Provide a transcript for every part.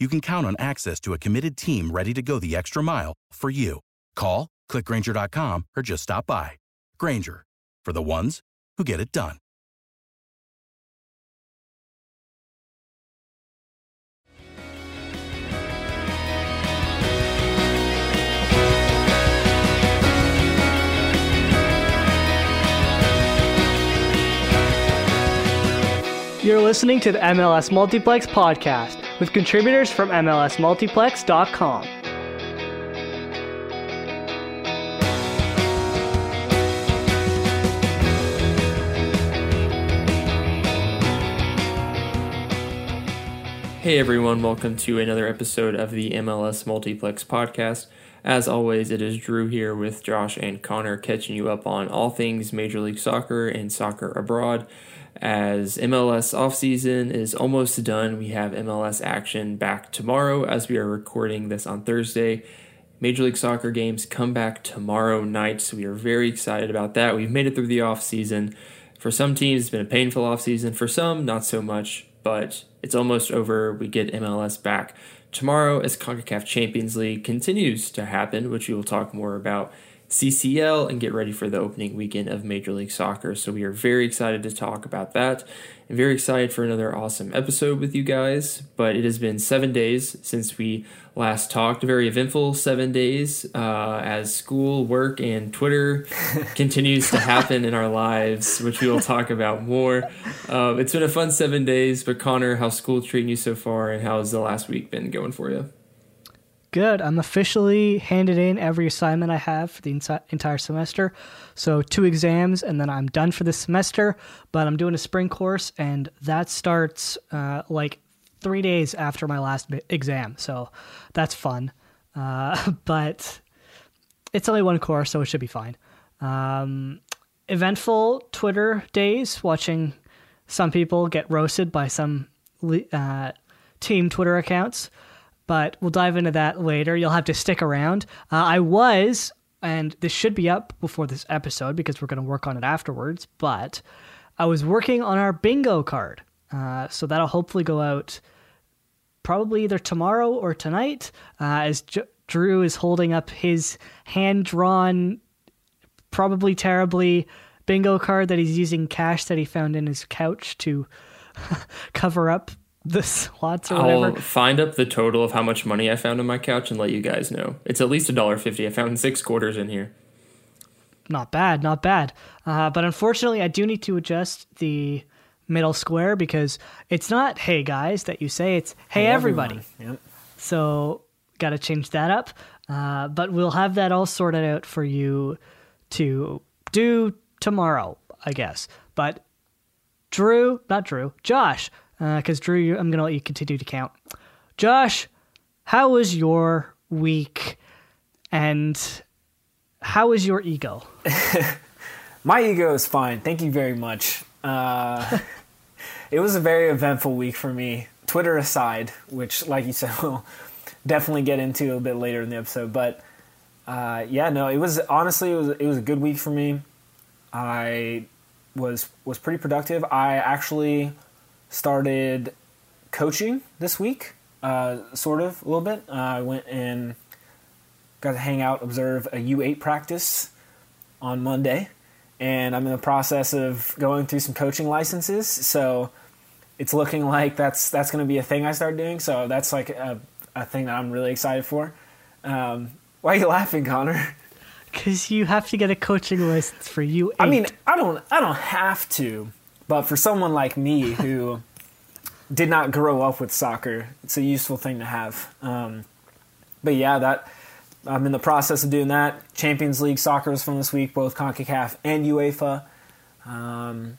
you can count on access to a committed team ready to go the extra mile for you. Call, clickgrainger.com, or just stop by. Grainger, for the ones who get it done. You're listening to the MLS Multiplex podcast with contributors from MLSMultiplex.com. Hey everyone, welcome to another episode of the MLS Multiplex podcast. As always, it is Drew here with Josh and Connor catching you up on all things Major League Soccer and soccer abroad. As MLS offseason is almost done, we have MLS action back tomorrow as we are recording this on Thursday. Major League Soccer games come back tomorrow night, so we are very excited about that. We've made it through the offseason. For some teams, it's been a painful offseason. For some, not so much, but it's almost over. We get MLS back tomorrow as CONCACAF Champions League continues to happen, which we will talk more about CCL and get ready for the opening weekend of Major League Soccer. So we are very excited to talk about that and very excited for another awesome episode with you guys. But it has been seven days since we last talked. Very eventful seven days uh, as school, work, and Twitter continues to happen in our lives, which we will talk about more. Um, it's been a fun seven days. But Connor, how's school treating you so far, and how's the last week been going for you? Good. I'm officially handed in every assignment I have for the entire semester. So, two exams, and then I'm done for this semester. But I'm doing a spring course, and that starts uh, like three days after my last exam. So, that's fun. Uh, but it's only one course, so it should be fine. Um, eventful Twitter days, watching some people get roasted by some uh, team Twitter accounts but we'll dive into that later. You'll have to stick around. Uh, I was, and this should be up before this episode because we're going to work on it afterwards, but I was working on our bingo card. Uh, so that'll hopefully go out probably either tomorrow or tonight uh, as J- Drew is holding up his hand drawn, probably terribly bingo card that he's using cash that he found in his couch to cover up the slots or whatever. I'll find up the total of how much money I found on my couch and let you guys know. It's at least a dollar fifty. I found six quarters in here. Not bad, not bad. Uh, but unfortunately, I do need to adjust the middle square because it's not "Hey guys" that you say. It's "Hey, hey everybody." Yep. So got to change that up. Uh, but we'll have that all sorted out for you to do tomorrow, I guess. But Drew, not Drew, Josh because uh, Drew, I'm going to let you continue to count. Josh, how was your week and how was your ego? My ego is fine. Thank you very much. Uh, it was a very eventful week for me, Twitter aside, which, like you said, we'll definitely get into a bit later in the episode. But uh, yeah, no, it was honestly it was it was a good week for me. I was was pretty productive. I actually started coaching this week, uh, sort of a little bit. Uh, I went and got to hang out, observe a U8 practice on Monday, and I'm in the process of going through some coaching licenses. So it's looking like that's that's going to be a thing I start doing. So that's like a, a thing that I'm really excited for. Um, why are you laughing, Connor? Because you have to get a coaching license for you. I mean, I don't I don't have to, but for someone like me who did not grow up with soccer, it's a useful thing to have. Um, but yeah, that I'm in the process of doing that. Champions League soccer was from this week, both CONCACAF and UEFA. Um,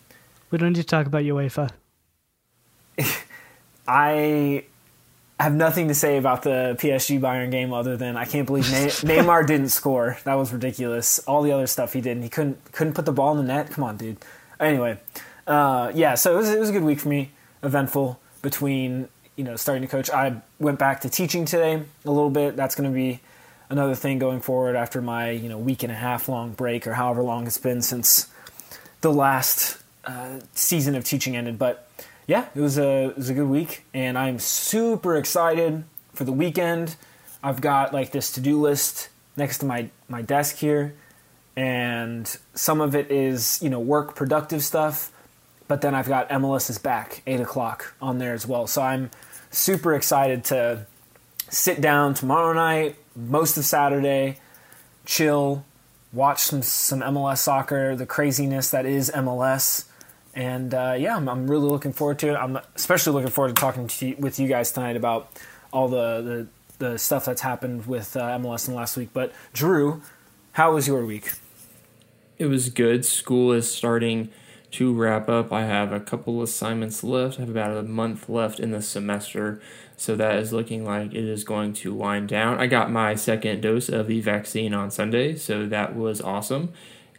we don't need to talk about UEFA. I have nothing to say about the PSG Bayern game other than I can't believe ne- Neymar didn't score. That was ridiculous. All the other stuff he did, and he couldn't couldn't put the ball in the net. Come on, dude. Anyway, uh, yeah. So it was, it was a good week for me. Eventful between you know starting to coach. I went back to teaching today a little bit. That's going to be another thing going forward after my you know week and a half long break or however long it's been since the last uh, season of teaching ended. But yeah, it was a it was a good week, and I'm super excited for the weekend. I've got like this to do list next to my my desk here, and some of it is you know work productive stuff, but then I've got MLS is back eight o'clock on there as well. So I'm super excited to sit down tomorrow night, most of Saturday, chill, watch some some MLS soccer, the craziness that is MLS and uh, yeah, I'm, I'm, really looking forward to it. I'm especially looking forward to talking to you, with you guys tonight about all the, the, the stuff that's happened with uh, MLS in the last week. But Drew, how was your week? It was good. School is starting to wrap up. I have a couple assignments left. I have about a month left in the semester. So that is looking like it is going to wind down. I got my second dose of the vaccine on Sunday, so that was awesome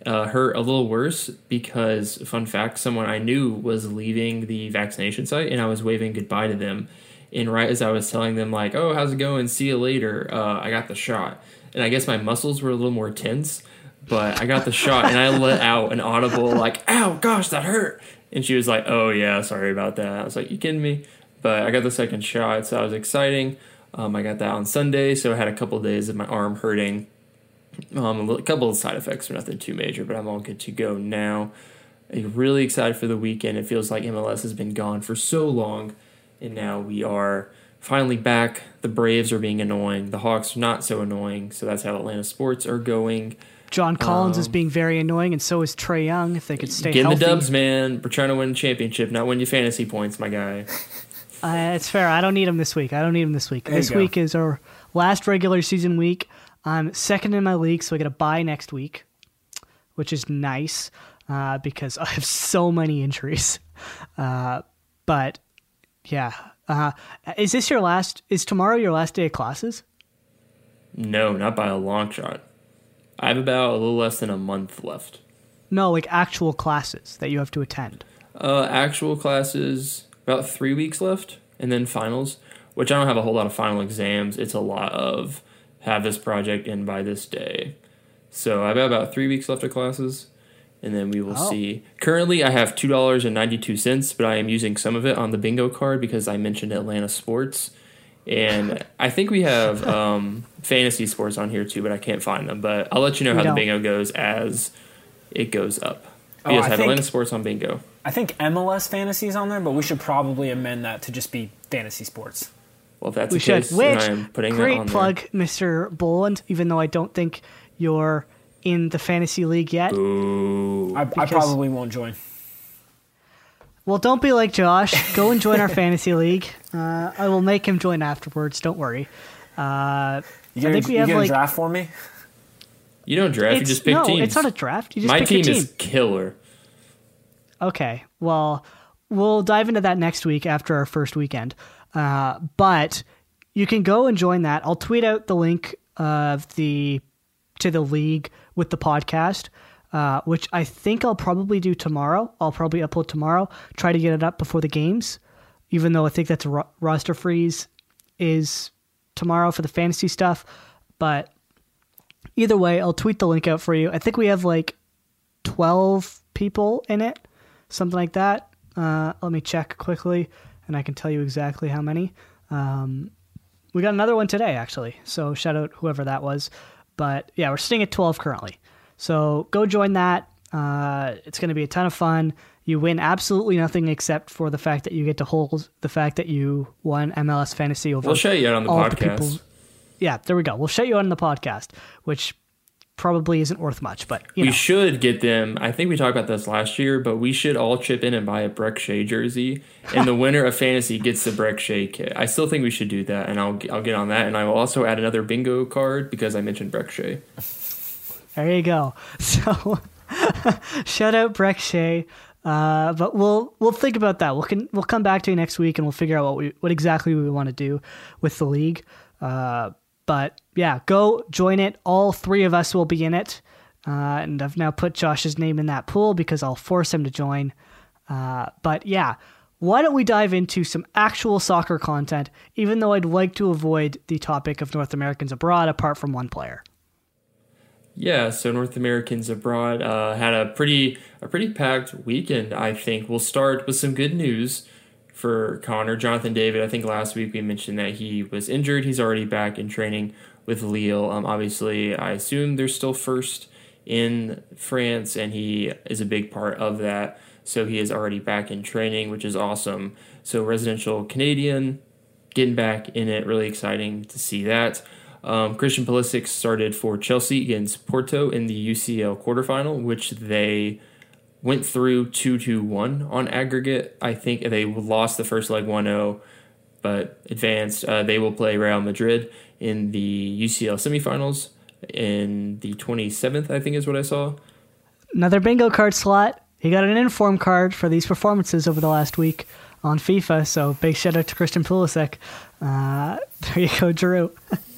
uh, hurt a little worse because, fun fact, someone I knew was leaving the vaccination site and I was waving goodbye to them. And right as I was telling them, like, oh, how's it going? See you later, uh, I got the shot. And I guess my muscles were a little more tense, but I got the shot and I let out an audible, like, ow, gosh, that hurt. And she was like, oh, yeah, sorry about that. I was like, you kidding me? But I got the second shot, so that was exciting. Um, I got that on Sunday, so I had a couple of days of my arm hurting um, a couple of side effects are nothing too major, but I'm all good to go now. I'm really excited for the weekend. It feels like MLS has been gone for so long, and now we are finally back. The Braves are being annoying. The Hawks are not so annoying, so that's how Atlanta sports are going. John Collins um, is being very annoying, and so is Trae Young. If they could stay getting healthy. the dubs, man. We're trying to win a championship, not win your fantasy points, my guy. Uh, it's fair. I don't need him this week. I don't need him this week. There this week is our last regular season week. I'm second in my league, so I get a bye next week, which is nice uh, because I have so many injuries. Uh, but yeah, uh, is this your last? Is tomorrow your last day of classes? No, not by a long shot. I have about a little less than a month left. No, like actual classes that you have to attend. Uh, actual classes about three weeks left, and then finals. Which I don't have a whole lot of final exams. It's a lot of have this project in by this day. So I've got about three weeks left of classes, and then we will oh. see. Currently, I have two dollars and ninety two cents, but I am using some of it on the bingo card because I mentioned Atlanta sports, and I think we have um, fantasy sports on here too, but I can't find them. But I'll let you know we how don't. the bingo goes as it goes up. We oh, just I have think, Atlanta sports on bingo. I think MLS fantasy is on there, but we should probably amend that to just be fantasy sports. Well, if that's we the should. case, Which, I'm putting great plug, there. Mr. Boland. Even though I don't think you're in the fantasy league yet, I, I probably won't join. Well, don't be like Josh. Go and join our fantasy league. Uh, I will make him join afterwards. Don't worry. Uh, you gonna, I think we have like draft for me. You don't draft. You just pick no, teams. it's not a draft. You just My pick team team is killer. Okay. Well, we'll dive into that next week after our first weekend. Uh, but you can go and join that. I'll tweet out the link of the to the league with the podcast, uh, which I think I'll probably do tomorrow. I'll probably upload tomorrow. Try to get it up before the games, even though I think that's a ro- roster freeze is tomorrow for the fantasy stuff. But either way, I'll tweet the link out for you. I think we have like twelve people in it, something like that. Uh, let me check quickly and I can tell you exactly how many. Um, we got another one today, actually. So shout out whoever that was. But yeah, we're sitting at 12 currently. So go join that. Uh, it's going to be a ton of fun. You win absolutely nothing except for the fact that you get to hold the fact that you won MLS Fantasy over. We'll show you out on the podcast. The people. Yeah, there we go. We'll show you on the podcast, which probably isn't worth much, but we know. should get them. I think we talked about this last year, but we should all chip in and buy a Brek Shea jersey, and the winner of fantasy gets the Brek Shea kit. I still think we should do that, and I'll I'll get on that, and I will also add another bingo card because I mentioned Brek Shea. There you go. So shout out Brek Shea. Uh, but we'll we'll think about that. We'll can, we'll come back to you next week and we'll figure out what we what exactly we want to do with the league. Uh, but yeah, go join it. All three of us will be in it. Uh, and I've now put Josh's name in that pool because I'll force him to join. Uh, but yeah, why don't we dive into some actual soccer content, even though I'd like to avoid the topic of North Americans abroad apart from one player. Yeah, so North Americans abroad uh, had a pretty a pretty packed weekend. I think we'll start with some good news for Connor Jonathan David. I think last week we mentioned that he was injured. He's already back in training with Lille. Um, obviously, I assume they're still first in France, and he is a big part of that. So he is already back in training, which is awesome. So residential Canadian getting back in it, really exciting to see that. Um, Christian Pulisic started for Chelsea against Porto in the UCL quarterfinal, which they went through 2 2 1 on aggregate. I think they lost the first leg 1 0, but advanced. Uh, they will play Real Madrid in the UCL semifinals in the 27th, I think is what I saw. Another bingo card slot. He got an inform card for these performances over the last week on FIFA, so big shout out to Christian Pulisic. Uh, there you go, Drew.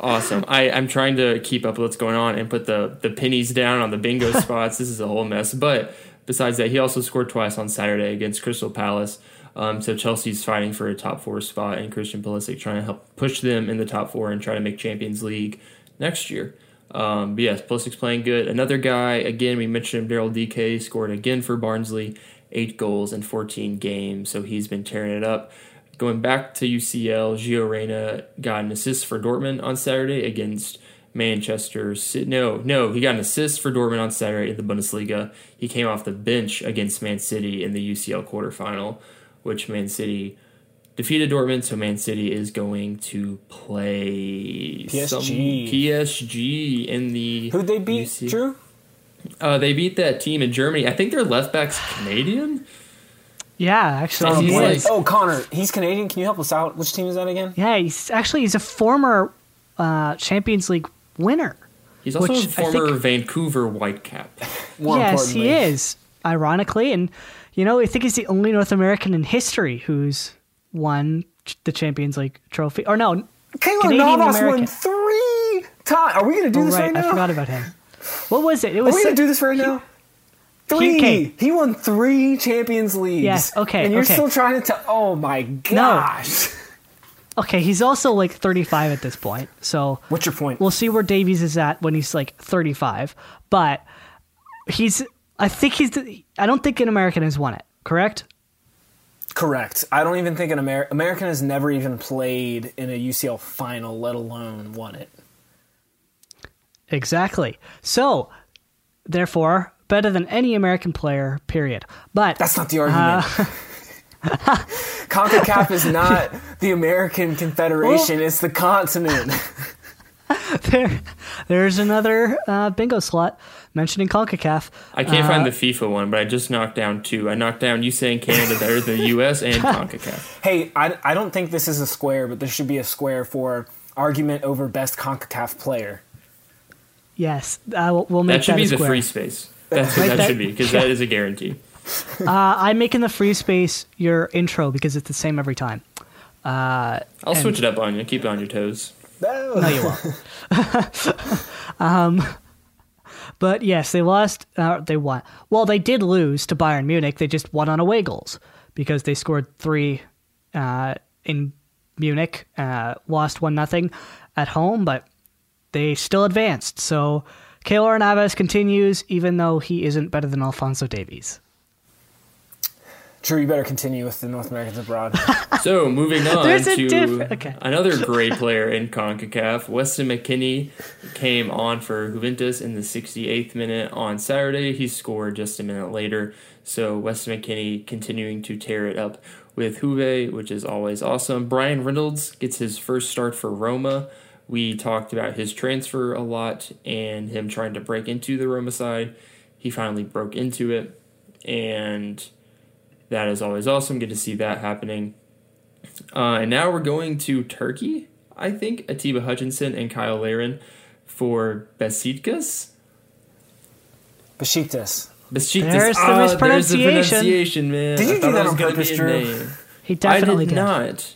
Awesome. I, I'm trying to keep up with what's going on and put the, the pennies down on the bingo spots. this is a whole mess. But besides that, he also scored twice on Saturday against Crystal Palace. Um, so Chelsea's fighting for a top four spot, and Christian Pulisic trying to help push them in the top four and try to make Champions League next year. Um, but yes, Pulisic's playing good. Another guy, again, we mentioned Daryl Dike, scored again for Barnsley, eight goals in 14 games. So he's been tearing it up. Going back to UCL, Gio Reyna got an assist for Dortmund on Saturday against Manchester City. No, no, he got an assist for Dortmund on Saturday in the Bundesliga. He came off the bench against Man City in the UCL quarterfinal, which Man City defeated Dortmund. So Man City is going to play PSG. some PSG in the Who'd they beat, UCL. Drew? Uh, they beat that team in Germany. I think their left back's Canadian. Yeah, actually, Oh, he boy. is. Oh, Connor, he's Canadian. Can you help us out? Which team is that again? Yeah, he's actually he's a former uh, Champions League winner. He's also Which a I former think- Vancouver Whitecap. Yes, he is. Ironically, and you know, I think he's the only North American in history who's won the Champions League trophy. Or no, Keylor Canadian Navas American. won three times. Are we going to do oh, this right, right now? I forgot about him. What was it? It Are was we going to do this right now? Three. He won three Champions Leagues. Yes, okay, And you're okay. still trying to tell. Oh my gosh. okay. He's also like 35 at this point, so What's your point? we'll see where Davies is at when he's like 35. But he's, I think he's, the, I don't think an American has won it. Correct? Correct. I don't even think an Amer- American has never even played in a UCL final, let alone won it. Exactly. So, therefore, better than any American player. Period. But That's not the argument. CONCACAF is not the American Confederation, it's the continent. there, there's another uh, bingo slot mentioning CONCACAF. I can't Uh, find the FIFA one, but I just knocked down two. I knocked down you saying Canada better than the U.S. and CONCACAF. hey, I, I don't think this is a square, but there should be a square for argument over best CONCACAF player. Yes, uh, we'll, we'll make That should be a the square. free space. That's what Right, that, that- should be because that is a guarantee. Uh, I'm making the free space your intro because it's the same every time. I'll switch it up on you. Keep it on your toes. No, you won't. um, but yes, they lost. Uh, they won. Well, they did lose to Bayern Munich. They just won on away goals because they scored three uh, in Munich. Uh, lost one nothing at home, but they still advanced. So Keylor Navas continues, even though he isn't better than Alphonso Davies. Drew, you better continue with the North Americans abroad. So moving on to diff- okay. another great player in CONCACAF, Weston McKennie came on for Juventus in the 68th minute on Saturday. He scored just a minute later. So Weston McKennie continuing to tear it up with Juve, which is always awesome. Bryan Reynolds gets his first start for Roma. We talked about his transfer a lot and him trying to break into the Roma side. He finally broke into it, and that is always awesome. Good to see that happening. Uh, and now we're going to Turkey, I think. Atiba Hutchinson and Kyle Larin for Besiktas. Besiktas. Besiktas. There's the Ah, There's the mispronunciation. pronunciation, man. Did you I do that was on gonna purpose, be a Drew? name. He definitely I did did. not.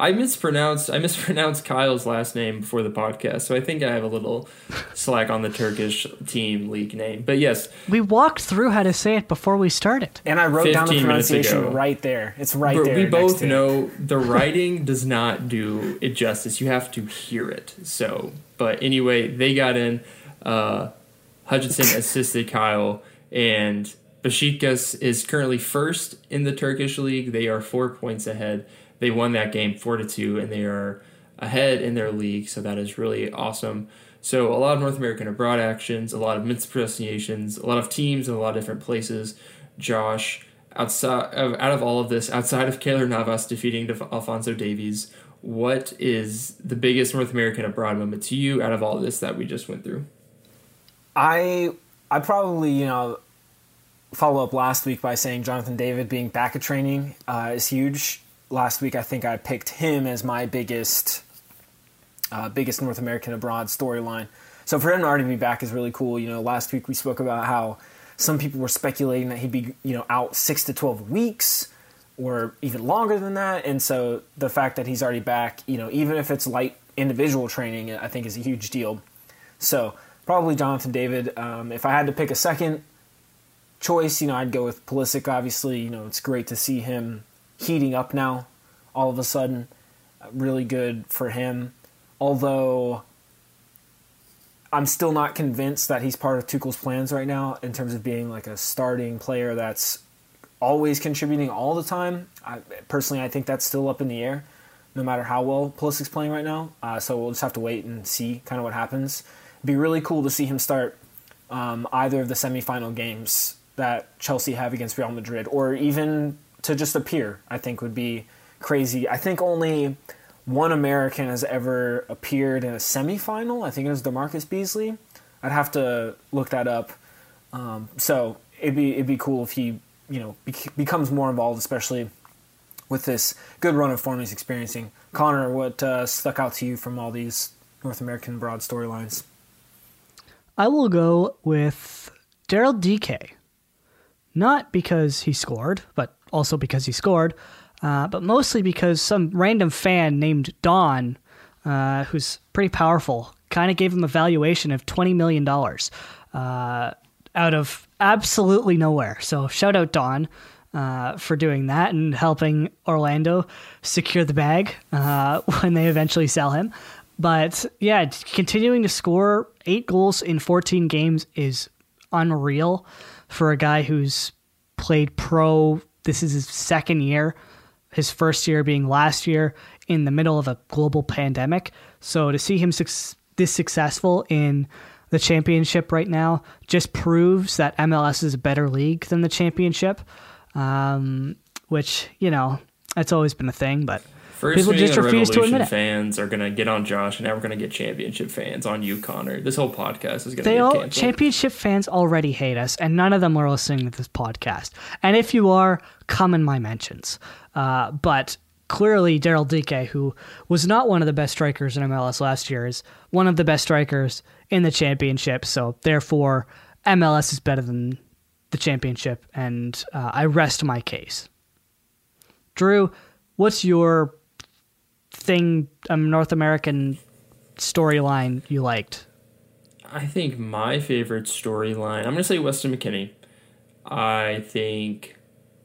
I mispronounced I mispronounced Kyle's last name before the podcast, so I think I have a little slack on the Turkish team league name. But yes, We walked through how to say it before we started. And I wrote down the pronunciation right there. It's right but there. we both to know the writing does not do it justice. You have to hear it. So, but anyway, they got in. Uh, Hutchinson assisted Kyle, and Besiktas is currently first in the Turkish league. They are four points ahead. They won that game four to two, and they are ahead in their league. So that is really awesome. So a lot of North American abroad actions, a lot of mispronunciations, a lot of teams in a lot of different places. Josh, outside of, out of all of this, outside of Keylor Navas defeating Def- Alphonso Davies, what is the biggest North American abroad moment to you out of all this that we just went through? I I probably you know follow up last week by saying Jonathan David being back at training uh, is huge. Last week I think I picked him as my biggest uh, biggest North American abroad storyline. So for him to already be back is really cool. You know, last week we spoke about how some people were speculating that he'd be you know out six to twelve weeks or even longer than that. And so the fact that he's already back, you know, even if it's light individual training, I think is a huge deal. So probably Jonathan David. Um, if I had to pick a second choice, you know, I'd go with Pulisic. Obviously, you know, it's great to see him heating up now. All of a sudden, really good for him. Although I'm still not convinced that he's part of Tuchel's plans right now in terms of being like a starting player that's always contributing all the time. I, personally, I think that's still up in the air, no matter how well Pulisic's playing right now. Uh, so we'll just have to wait and see kind of what happens. It'd be really cool to see him start um, either of the semifinal games that Chelsea have against Real Madrid, or even to just appear. I think would be crazy. I think only one American has ever appeared in a semifinal. I think it was DaMarcus Beasley. I'd have to look that up. Um, so it'd be it'd be cool if he you know bec- becomes more involved, especially with this good run of form he's experiencing. Connor, what uh, stuck out to you from all these North American broad storylines? I will go with Daryl Dike. Not because he scored, but also because he scored, uh, but mostly because some random fan named Don, uh, who's pretty powerful, kind of gave him a valuation of $20 million uh, out of absolutely nowhere. So shout out Don. Uh, for doing that and helping Orlando secure the bag uh, when they eventually sell him. But yeah, continuing to score eight goals in 14 games is unreal for a guy who's played pro. This is his second year, his first year being last year in the middle of a global pandemic. So to see him suc- this successful in the championship right now just proves that MLS is a better league than the championship, um, which, you know, that's always been a thing, but First people just refuse to Revolution admit it. fans are gonna get on Josh, and now we're gonna get championship fans on you, Connor. This whole podcast is gonna They all canceled. championship fans already hate us, and none of them are listening to this podcast. And if you are, come in my mentions. Uh, but clearly, Daryl Dike, who was not one of the best strikers in MLS last year, is one of the best strikers in the championship. So therefore, MLS is better than the championship, and uh, I rest my case. Drew, what's your thing, um, North American storyline you liked? I think my favorite storyline, I'm going to say Weston McKennie. I think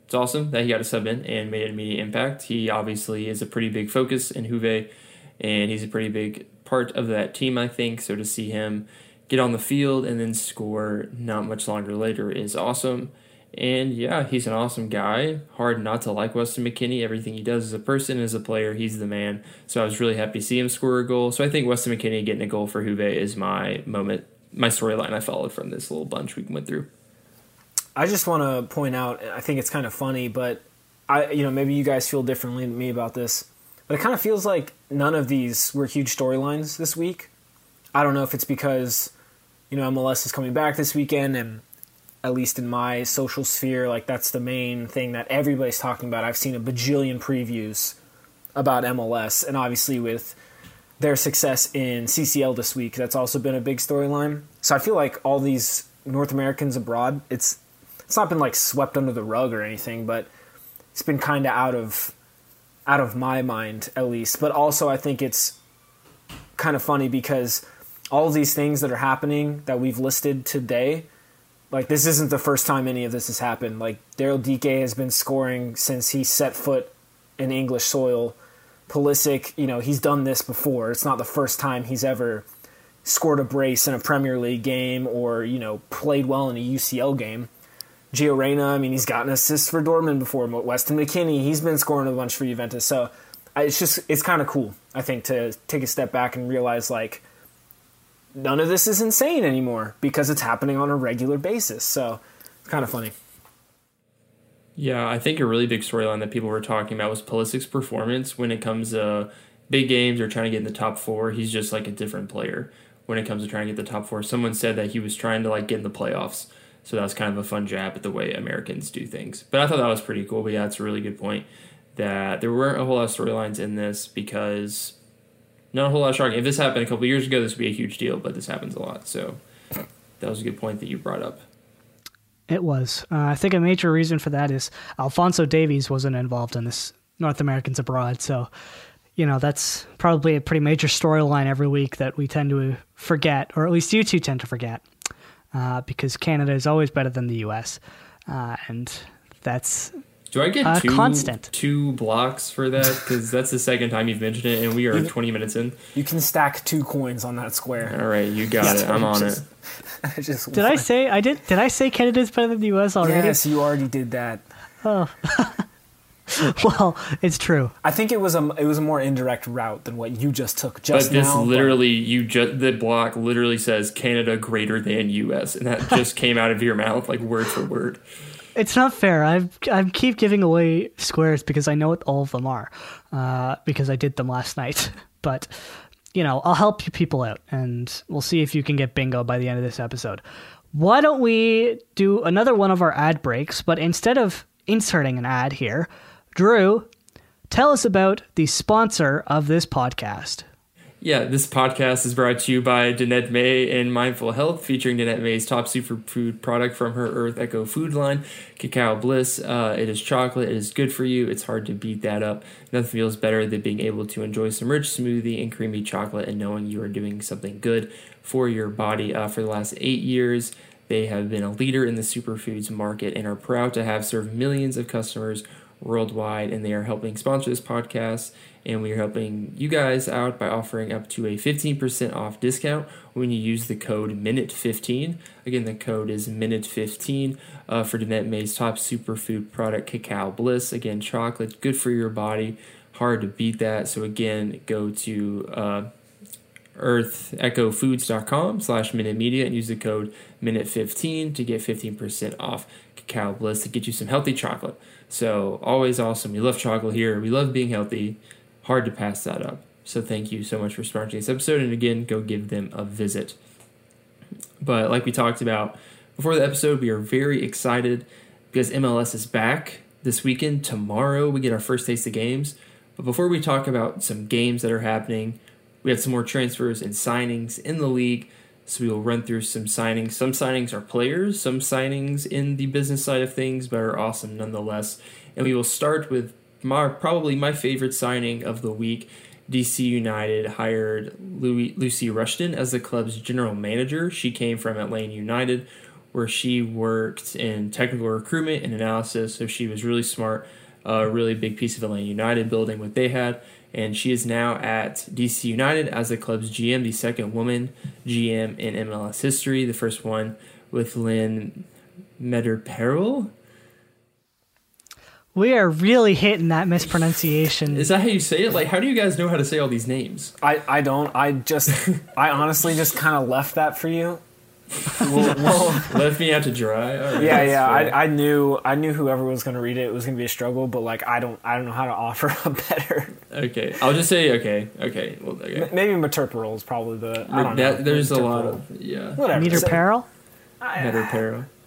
it's awesome that he got a sub in and made an immediate impact. He obviously is a pretty big focus in Juve, and he's a pretty big part of that team, I think. So to see him get on the field and then score not much longer later is awesome. And yeah, he's an awesome guy. Hard not to like Weston McKennie. Everything he does as a person, as a player, he's the man. So I was really happy to see him score a goal. So I think Weston McKennie getting a goal for Juve is my moment, my storyline I followed from this little bunch we went through. I just want to point out, I think it's kind of funny, but I, you know, maybe you guys feel differently than me about this, but it kind of feels like none of these were huge storylines this week. I don't know if it's because, you know, MLS is coming back this weekend and at least in my social sphere, like that's the main thing that everybody's talking about. I've seen a bajillion previews about MLS, and obviously with their success in CCL this week, that's also been a big storyline. So I feel like all these North Americans abroad, it's it's not been like swept under the rug or anything, but it's been kind of out of out of my mind at least. But also, I think it's kind of funny because all of these things that are happening that we've listed today like this isn't the first time any of this has happened. Like Daryl Dike has been scoring since he set foot in English soil. Pulisic, you know, he's done this before. It's not the first time he's ever scored a brace in a Premier League game or you know played well in a UCL game. Gio Reyna, I mean, he's gotten assists for Dortmund before. Weston McKennie, he's been scoring a bunch for Juventus. So it's just it's kind of cool, I think, to take a step back and realize like none of this is insane anymore because it's happening on a regular basis. So it's kind of funny. Yeah, I think a really big storyline that people were talking about was Pulisic's performance when it comes to big games or trying to get in the top four. He's just like a different player when it comes to trying to get the top four. Someone said that he was trying to like get in the playoffs. So that was kind of a fun jab at the way Americans do things. But I thought that was pretty cool. But yeah, it's a really good point that there weren't a whole lot of storylines in this because not a whole lot of shocking. If this happened a couple years ago, this would be a huge deal, but this happens a lot. So that was a good point that you brought up. It was. Uh, I think a major reason for that is Alphonso Davies wasn't involved in this North Americans Abroad. So, you know, that's probably a pretty major storyline every week that we tend to forget, or at least you two tend to forget, uh, because Canada is always better than the U.S. Uh, and that's do I get uh, two constant. two blocks for that? Because that's the second time you've mentioned it, and we are you, 20 minutes in. You can stack two coins on that square. All right, you got it. I'm on just, it. I just did I say I did? Did I say Canada's better than the U.S. already? Yes, you already did that. Oh. well, it's true. I think it was a it was a more indirect route than what you just took. Just but this now, literally, but... you just the block literally says Canada greater than U.S. and that just came out of your mouth like word for word. It's not fair. I I keep giving away squares because I know what all of them are, uh, because I did them last night. but you know, I'll help you people out, and we'll see if you can get bingo by the end of this episode. Why don't we do another one of our ad breaks? But instead of inserting an ad here, Drew, tell us about the sponsor of this podcast. Yeah, this podcast is brought to you by Danette May and Mindful Health, featuring Danette May's top superfood product from her Earth Echo food line, Cacao Bliss. Uh, it is chocolate. It is good for you. It's hard to beat that up. Nothing feels better than being able to enjoy some rich smoothie and creamy chocolate and knowing you are doing something good for your body. Uh, for the last eight years, they have been a leader in the superfoods market and are proud to have served millions of customers worldwide, and they are helping sponsor this podcast and we are helping you guys out by offering up to a 15% off discount when you use the code MINUTE15. Again, the code is MINUTE15 uh, for Danette May's top superfood product, Cacao Bliss. Again, chocolate, good for your body, hard to beat that. So again, go to uh, earthechofoods.com slash minute media and use the code minute15 to get 15% off cacao bliss to get you some healthy chocolate so always awesome we love chocolate here we love being healthy hard to pass that up. So thank you so much for sponsoring this episode. And again, go give them a visit. But like we talked about before the episode, we are very excited because MLS is back this weekend. Tomorrow, we get our first taste of games. But before we talk about some games that are happening, we have some more transfers and signings in the league. So we will run through some signings. Some signings are players, some signings in the business side of things, but are awesome nonetheless. And we will start with my, probably my favorite signing of the week. DC United hired Louis, Lucy Rushton as the club's general manager. She came from Atlanta United, where she worked in technical recruitment and analysis. So she was really smart, a really big piece of Atlanta United building what they had. And she is now at DC United as the club's GM, the second woman GM in MLS history. The first one with Lynn Meador-Perrell We are really hitting that mispronunciation. Is that how you say it? Like, how do you guys know how to say all these names? I, I don't. I just, I honestly just kind of left that for you. We'll- we'll- oh, Left me out to dry. All right, yeah, yeah. I, I knew, I knew whoever was going to read it, it was going to be a struggle. But like, I don't, I don't know how to offer a better. okay, I'll just say okay. Okay, well, okay. Maybe Meterperal is probably the. I don't know. That, there's a lot of yeah. whatever. Meter Say-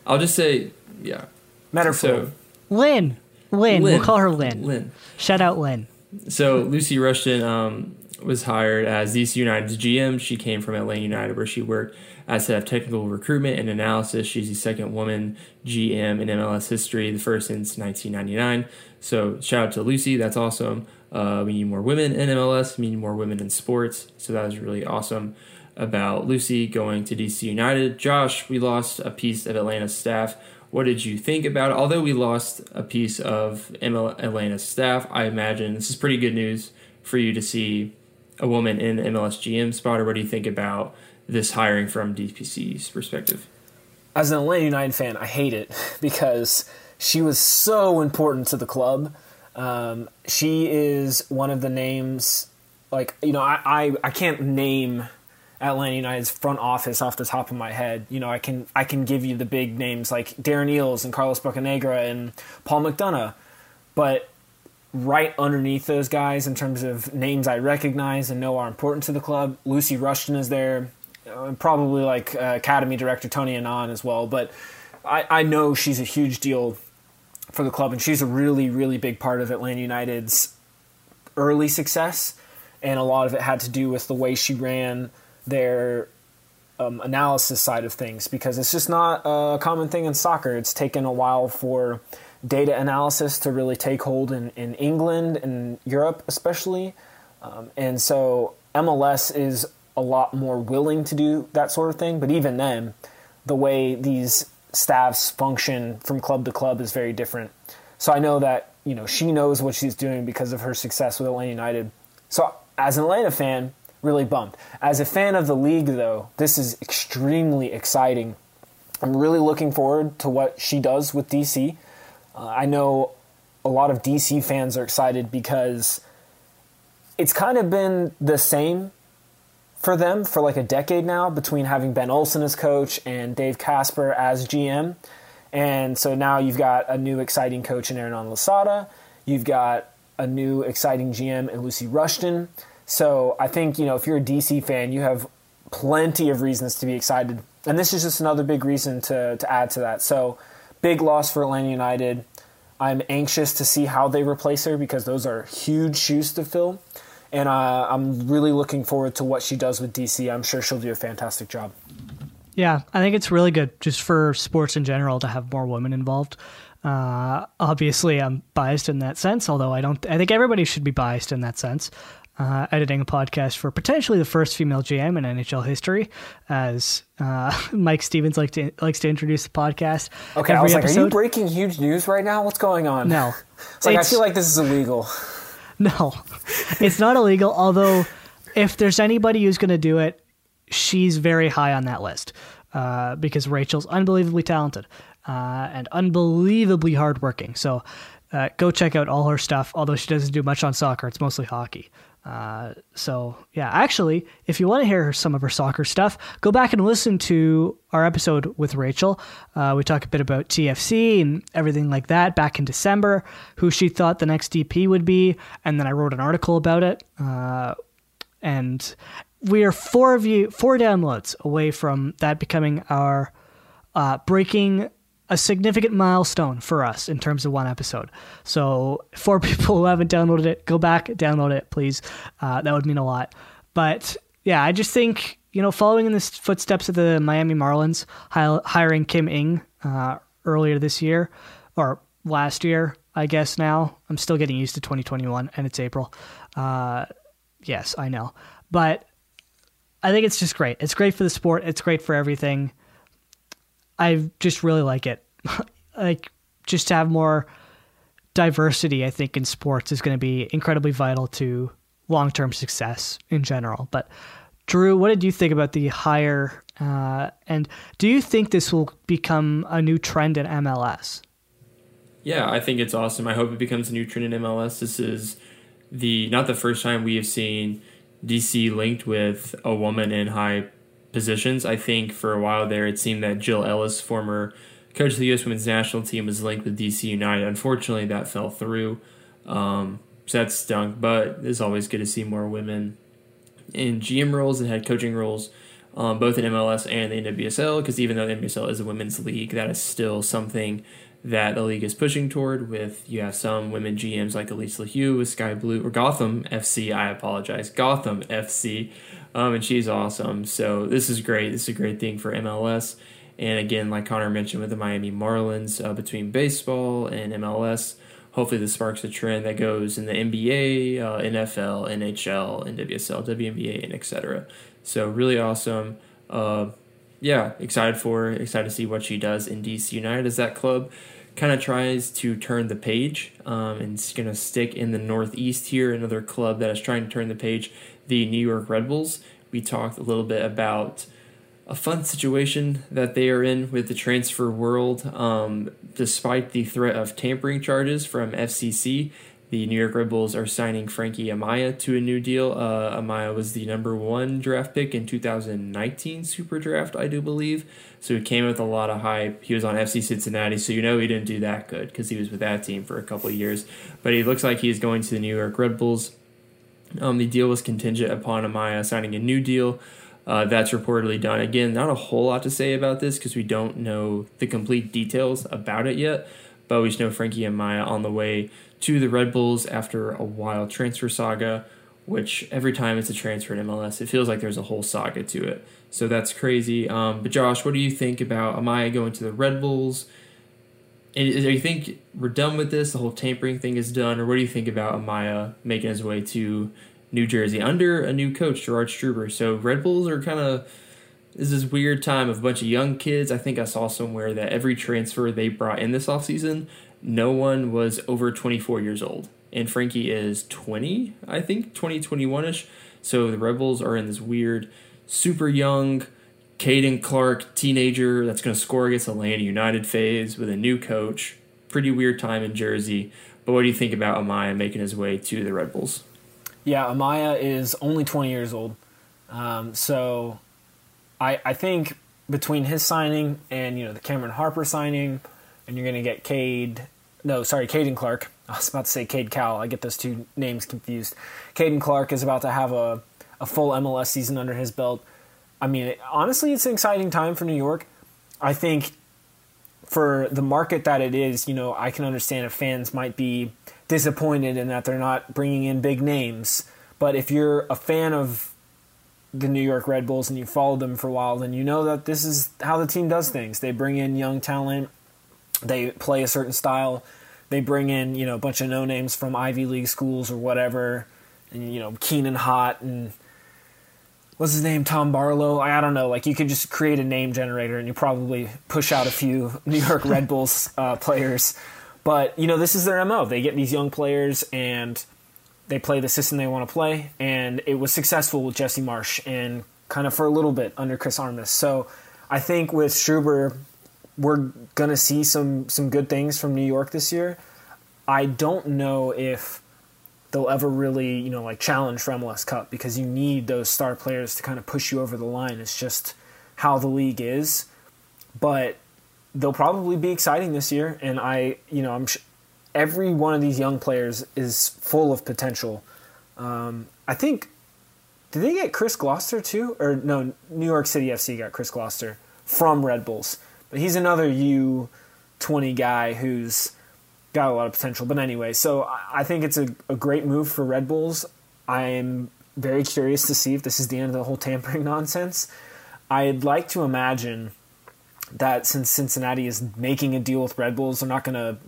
I'll just say yeah. Meterperal. So Lynn. Lynn. We'll call her Lynn. Lynn. Shout out Lynn. So Lucy Rushton um, was hired as DC United's GM. She came from Atlanta United, where she worked as head of technical recruitment and analysis. She's the second woman GM in MLS history, the first since 1999. So shout out to Lucy. That's awesome. Uh, we need more women in MLS. We need more women in sports. So that was really awesome about Lucy going to DC United. Josh, we lost a piece of Atlanta's staff. What did you think about it? Although we lost a piece of Atlanta's staff, I imagine this is pretty good news for you to see a woman in the MLS GM spot. Or what do you think about this hiring from DPC's perspective? as an Atlanta United fan, I hate it because she was so important to the club. Um, she is one of the names, like you know, I, I I can't name Atlanta United's front office off the top of my head. You know, I can I can give you the big names like Darren Eales and Carlos Bocanegra and Paul McDonough, but right underneath those guys in terms of names I recognize and know are important to the club. Lucy Rushton is there, uh, probably like uh, Academy Director Tony Annan as well. But I, I know she's a huge deal for the club, and she's a really, really big part of Atlanta United's early success. And a lot of it had to do with the way she ran their um, analysis side of things because it's just not a common thing in soccer. It's taken a while for data analysis to really take hold in, in England and Europe, especially. Um, and so MLS is a lot more willing to do that sort of thing. But even then, the way these staffs function from club to club is very different. So I know that you know she knows what she's doing because of her success with Atlanta United. So as an Atlanta fan, really bummed. As a fan of the league, though, this is extremely exciting. I'm really looking forward to what she does with DC. Uh, I know a lot of DC fans are excited because it's kind of been the same for them for like a decade now between having Ben Olsen as coach and Dave Kasper as GM. And so now you've got a new exciting coach in Hernan Losada. You've got a new exciting GM in Lucy Rushton. So I think, you know, if you're a DC fan, you have plenty of reasons to be excited. And this is just another big reason to, to add to that. So big loss for Atlanta United. I'm anxious to see how they replace her because those are huge shoes to fill. And uh, I'm really looking forward to what she does with DC. I'm sure she'll do a fantastic job. Yeah, I think it's really good just for sports in general to have more women involved. Uh, obviously, I'm biased in that sense, although I don't. I think everybody should be biased in that sense. Uh, editing a podcast for potentially the first female GM in NHL history, as uh, Mike Stevens like to, likes to introduce the podcast. Okay, I was like, are you breaking huge news right now? What's going on? No, It's like, I feel like this is illegal. No, it's not illegal. Although, if there's anybody who's going to do it, she's very high on that list uh, because Rachel's unbelievably talented uh, and unbelievably hardworking. So, uh, go check out all her stuff. Although she doesn't do much on soccer, it's mostly hockey. Uh, so yeah, actually, if you want to hear some of her soccer stuff, go back and listen to our episode with Rachel. Uh, we talk a bit about TFC and everything like that back in December, who she thought the next DP would be, and then I wrote an article about it. Uh, and we are four of you, four downloads away from that becoming our uh, breaking a significant milestone for us in terms of one episode. So, for people who haven't downloaded it, go back, download it, please. Uh, that would mean a lot. But yeah, I just think, you know, following in the footsteps of the Miami Marlins, hi- hiring Kim Ng uh, earlier this year, or last year, I guess now. I'm still getting used to 2021 and it's April. Uh, yes, I know. But I think it's just great. It's great for the sport, it's great for everything. I just really like it. like just to have more diversity, I think in sports is going to be incredibly vital to long-term success in general. But Drew, what did you think about the hire? Uh, and do you think this will become a new trend in MLS? Yeah, I think it's awesome. I hope it becomes a new trend in MLS. This is the not the first time we have seen DC linked with a woman in high positions. I think for a while there, it seemed that Jill Ellis, former coach of the U.S. Women's National Team, was linked with DC United. Unfortunately, that fell through. Um, so that stunk, but it's always good to see more women in GM roles and head coaching roles, um, both in MLS and the NWSL, because even though the NWSL is a women's league, that is still something that the league is pushing toward. With you have some women GMs like Alyse LaHue with Sky Blue or Gotham FC. I apologize, Gotham FC, um, and she's awesome. So this is great. This is a great thing for MLS. And again, like Connor mentioned with the Miami Marlins, uh, between baseball and MLS, hopefully this sparks a trend that goes in the NBA, uh, NFL, NHL, NWSL, WNBA, and etc. So really awesome. Uh, yeah, excited for excited to see what she does in DC United as that club kind of tries to turn the page um, and it's going to stick in the Northeast here. Another club that is trying to turn the page, the New York Red Bulls. We talked a little bit about a fun situation that they are in with the transfer world. Um, despite the threat of tampering charges from FCC, the New York Red Bulls are signing Frankie Amaya to a new deal. Uh, Amaya was the number one draft pick in 2019 Super Draft, I do believe. So he came with a lot of hype. He was on FC Cincinnati, so you know he didn't do that good because he was with that team for a couple of years. But he looks like he's going to the New York Red Bulls. Um, the deal was contingent upon Amaya signing a new deal. Uh, that's reportedly done. Again, not a whole lot to say about this because we don't know the complete details about it yet. But we just know Frankie and Amaya on the way to the Red Bulls after a wild transfer saga, which every time it's a transfer in MLS, it feels like there's a whole saga to it. So that's crazy. Um, but Josh, what do you think about Amaya going to the Red Bulls? Do you think we're done with this? The whole tampering thing is done, or what do you think about Amaya making his way to New Jersey under a new coach, Gerard Struber? So Red Bulls are kind of this is this weird time of a bunch of young kids. I think I saw somewhere that every transfer they brought in this offseason no one was over 24 years old. And Frankie is 20, I think, 20, 21 ish. So the Red Bulls are in this weird, super young, Caden Clark teenager that's going to score against Atlanta United phase with a new coach. Pretty weird time in Jersey. But what do you think about Amaya making his way to the Red Bulls? Yeah, Amaya is only 20 years old. Um, so I, I think between his signing and you know the Cameron Harper signing, and you're going to get Cade. No, sorry, Caden Clark. I was about to say Cade Cowell. I get those two names confused. Caden Clark is about to have a, a full MLS season under his belt. I mean, honestly, it's an exciting time for New York. I think for the market that it is, you know, I can understand if fans might be disappointed in that they're not bringing in big names. But if you're a fan of the New York Red Bulls and you followed them for a while, then you know that this is how the team does things. They bring in young talent they play a certain style. They bring in you know a bunch of no names from Ivy League schools or whatever, and you know Keenan Hot and what's his name Tom Barlow. I don't know. Like you could just create a name generator and you probably push out a few New York Red Bulls uh, players. But you know this is their mo. They get these young players and they play the system they want to play, and it was successful with Jesse Marsch and kind of for a little bit under Chris Armas. So I think with Struber we're gonna see some some good things from New York this year. I don't know if they'll ever really, you know, like challenge for MLS Cup because you need those star players to kind of push you over the line. It's just how the league is, but they'll probably be exciting this year. And I, you know, I'm sh- every one of these young players is full of potential. Um, I think did they get Chris Gloster too, or no? New York City FC got Chris Gloster from Red Bulls. But he's another U twenty guy who's got a lot of potential. But anyway, so I think it's a, a great move for Red Bulls. I'm very curious to see if this is the end of the whole tampering nonsense. I'd like to imagine that since Cincinnati is making a deal with Red Bulls, they're not going to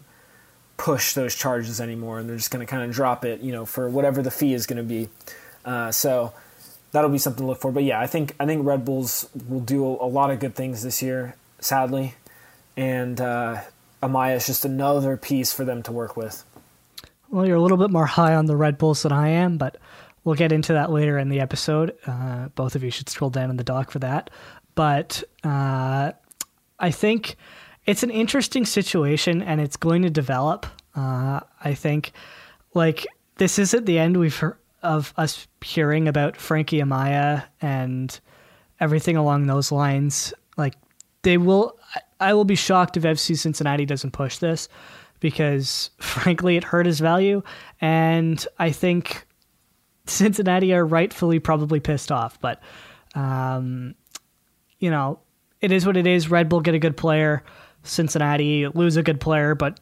push those charges anymore, and they're just going to kind of drop it, you know, for whatever the fee is going to be. Uh, so that'll be something to look for. But yeah, I think I think Red Bulls will do a, a lot of good things this year sadly. And uh, Amaya is just another piece for them to work with. Well, you're a little bit more high on the Red Bulls than I am, but we'll get into that later in the episode. Uh, both of you should scroll down in the doc for that. But uh, I think it's an interesting situation and it's going to develop. Uh, I think, like this isn't the end we've heard of us hearing about Frankie Amaya and everything along those lines. Like they will, I will be shocked if FC Cincinnati doesn't push this because frankly it hurt his value, and I think Cincinnati are rightfully probably pissed off. But um, you know, it is what it is. Red Bull get a good player. Cincinnati lose a good player, but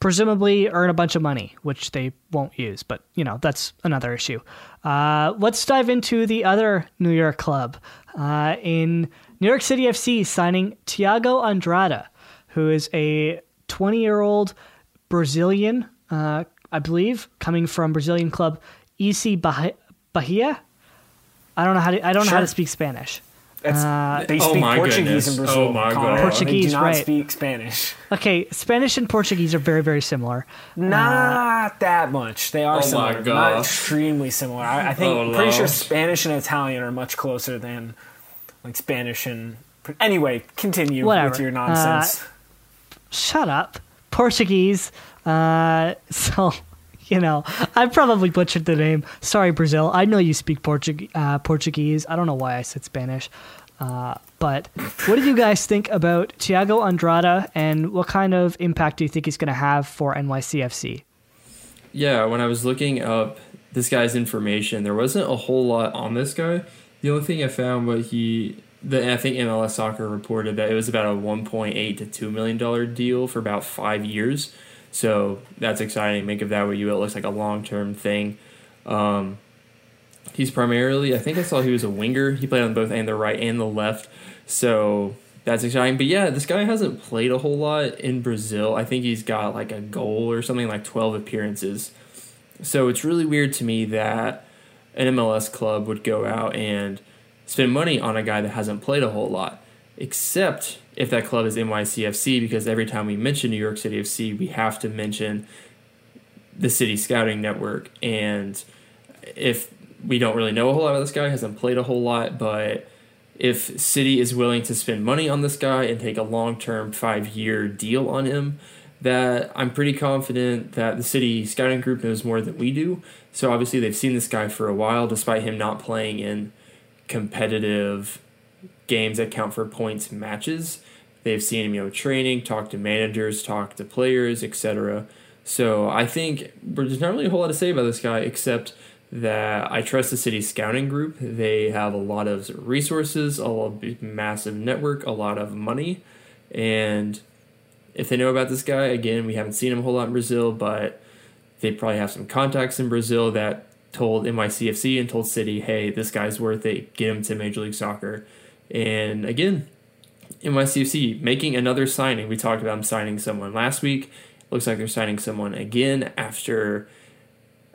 presumably earn a bunch of money, which they won't use. But, you know, that's another issue. Uh, let's dive into the other New York club. Uh, in New York City FC, signing Thiago Andrada, who is a 20 year old Brazilian, uh, I believe, coming from Brazilian club EC Bahia. I don't know how to, I don't sure. know how to speak Spanish. Uh, they speak oh Portuguese goodness. in Brazil. Oh my god! Portuguese, they do not right? Speak Spanish. Okay, Spanish and Portuguese are very, very similar. Not uh, that much. They are oh similar, not extremely similar. I, I think oh, pretty sure Spanish and Italian are much closer than like Spanish and. Anyway, continue Whatever. with your nonsense. Uh, shut up, Portuguese. Uh, so you know, I probably butchered the name. Sorry, Brazil. I know you speak Portug- uh, Portuguese. I don't know why I said Spanish. Uh, but what do you guys think about Thiago Andrada and what kind of impact do you think he's going to have for NYCFC? Yeah, when I was looking up this guy's information, there wasn't a whole lot on this guy. The only thing I found was he, the I think MLS Soccer reported that it was about a 1.8 to 2 million dollar deal for about five years so that's exciting. Make of that what you will. It looks like a long term thing. Um, he's primarily, I think I saw he was a winger. He played on both and the right and the left. So that's exciting. But yeah, this guy hasn't played a whole lot in Brazil. I think he's got like a goal or something like 12 appearances. So it's really weird to me that an MLS club would go out and spend money on a guy that hasn't played a whole lot, except if that club is NYCFC because every time we mention New York City FC, we have to mention the city scouting network. And if we don't really know a whole lot about this guy, hasn't played a whole lot, but if City is willing to spend money on this guy and take a long term five year deal on him, that I'm pretty confident that the City scouting group knows more than we do. So obviously they've seen this guy for a while, despite him not playing in competitive games that count for points matches. They've seen him, you know, training, talk to managers, talk to players, etc. So I think there's not really a whole lot to say about this guy except that I trust the city scouting group. They have a lot of resources, a massive network, a lot of money, and if they know about this guy, again, we haven't seen him a whole lot in Brazil, but they probably have some contacts in Brazil that told NYCFC and told City, hey, this guy's worth it. Get him to Major League Soccer. And again, NYCFC making another signing. We talked about them signing someone last week. Looks like they're signing someone again after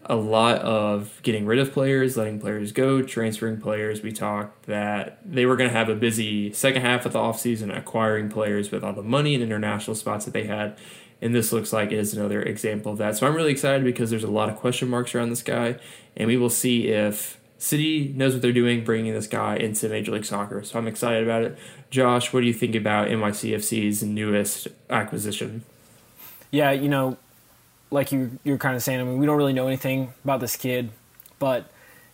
a lot of getting rid of players, letting players go, transferring players. We talked that they were going to have a busy second half of the offseason acquiring players with all the money and international spots that they had. And this looks like is another example of that. So I'm really excited because there's a lot of question marks around this guy. And we will see if City knows what they're doing, bringing this guy into Major League Soccer. So I'm excited about it. Josh, what do you think about NYCFC's newest acquisition? Yeah, you know, like you you're kind of saying, I mean, we don't really know anything about this kid, but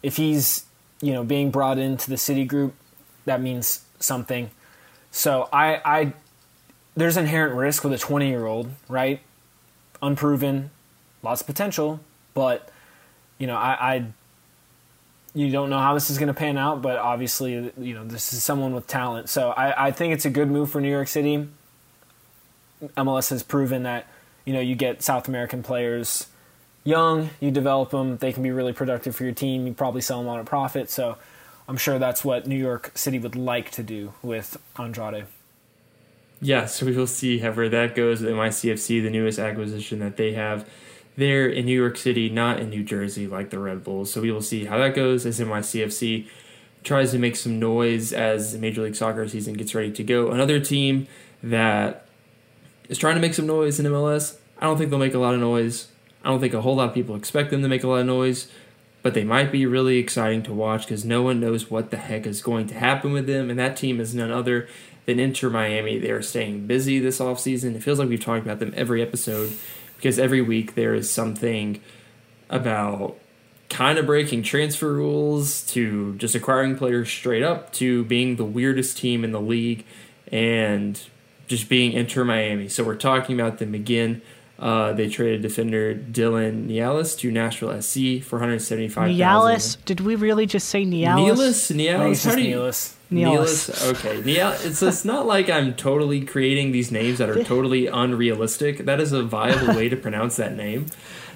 if he's you know being brought into the City Group, that means something. So I I there's inherent risk with a 20 year old, right? Unproven, lots of potential, but you know I I you don't know how this is going to pan out, but obviously, you know, this is someone with talent. So I, I think it's a good move for New York City. MLS has proven that, you know, you get South American players young, you develop them, they can be really productive for your team. You probably sell them on a profit. So I'm sure that's what New York City would like to do with Andrade. Yeah, so we will see where that goes with NYCFC, the newest acquisition that they have there in New York City, not in New Jersey like the Red Bulls. So we will see how that goes as NYCFC tries to make some noise as Major League Soccer season gets ready to go. Another team that is trying to make some noise in MLS. I don't think they'll make a lot of noise. I don't think a whole lot of people expect them to make a lot of noise. but they might be really exciting to watch because no one knows what the heck is going to happen with them. And that team is none other than Inter Miami. They are staying busy this offseason. It feels like we've talked about them every episode because every week there is something about kind of breaking transfer rules to just acquiring players straight up to being the weirdest team in the league and just being Inter Miami. So we're talking about them again. Uh, they traded defender Dylan Nealis to Nashville SC for 175. Nealis? Did we really just say Nealis? Nealis? Nealis? How do you? Nealis. Nealis. Okay. Nealis. It's, it's not like I'm totally creating these names that are totally unrealistic. That is a viable way to pronounce that name.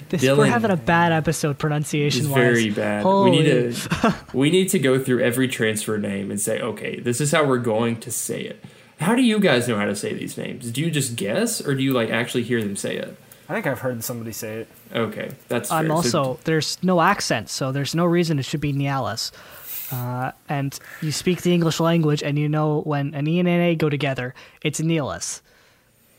This, Dylan we're having a bad episode pronunciation wise. Very bad. Holy. We need to we need to go through every transfer name and say, okay, this is how we're going to say it. How do you guys know how to say these names? Do you just guess, or do you like actually hear them say it? I think I've heard somebody say it. Okay, that's. I'm fair. also so, there's no accent, so there's no reason it should be Nialis. Uh, and you speak the English language, and you know when an E and an A go together, it's Nialis.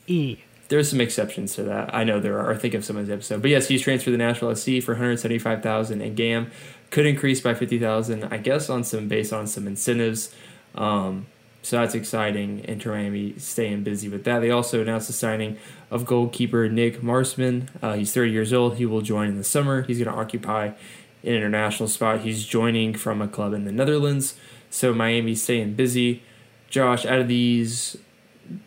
E. There's some exceptions to that. I know there are. I think of someone's episode, but yes, he's transferred to Nashville SC for 175,000, and GAM could increase by 50,000. I guess on some based on some incentives. Um, so that's exciting. Inter Miami staying busy with that. They also announced the signing of goalkeeper Nick Marsman. Uh, he's 30 years old. He will join in the summer. He's going to occupy an international spot. He's joining from a club in the Netherlands. So Miami's staying busy. Josh, out of these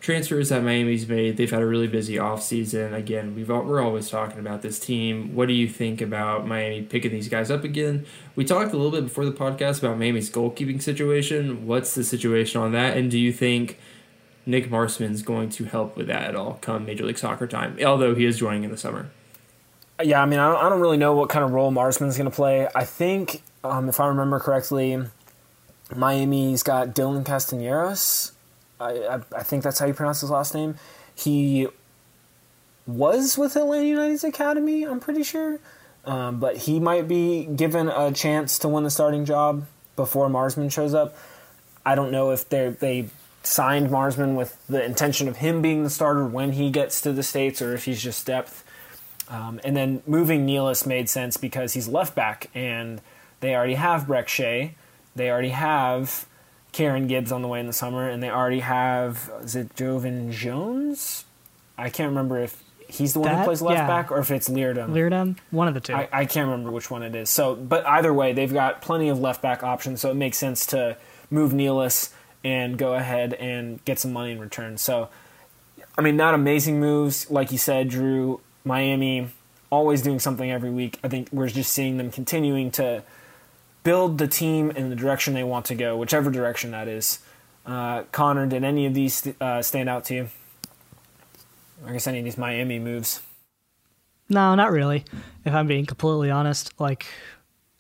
transfers that Miami's made, they've had a really busy offseason. Again, we've all, we're always talking about this team. What do you think about Miami picking these guys up again? We talked a little bit before the podcast about Miami's goalkeeping situation. What's the situation on that? And do you think Nick Marsman's going to help with that at all come Major League Soccer time? Although he is joining in the summer. Yeah, I mean, I don't, I don't really know what kind of role Marsman's going to play. I think, um, if I remember correctly, Miami's got Dylan Castaneros I, I, think that's how you pronounce his last name. He was with Atlanta United's academy, I'm pretty sure. Um, but he might be given a chance to win the starting job before Marsman shows up. I don't know if they they signed Marsman with the intention of him being the starter when he gets to the states, or if he's just depth. Um, and then moving Nealis made sense because he's left back, and they already have Brek Shea. They already have Kieran Gibbs on the way in the summer, and they already have is it Joevin Jones? I can't remember if he's the one that, who plays left yeah. back or if it's Leerdam. Leerdam, one of the two. I, I, can't remember which one it is. So, but either way, they've got plenty of left back options, so it makes sense to move Nealis and go ahead and get some money in return. So, I mean, not amazing moves, like you said, Drew. Miami always doing something every week. I think we're just seeing them continuing to build the team in the direction they want to go, whichever direction that is. Uh, Connor, did any of these uh, stand out to you? I guess any of these Miami moves. No, not really. If I'm being completely honest, like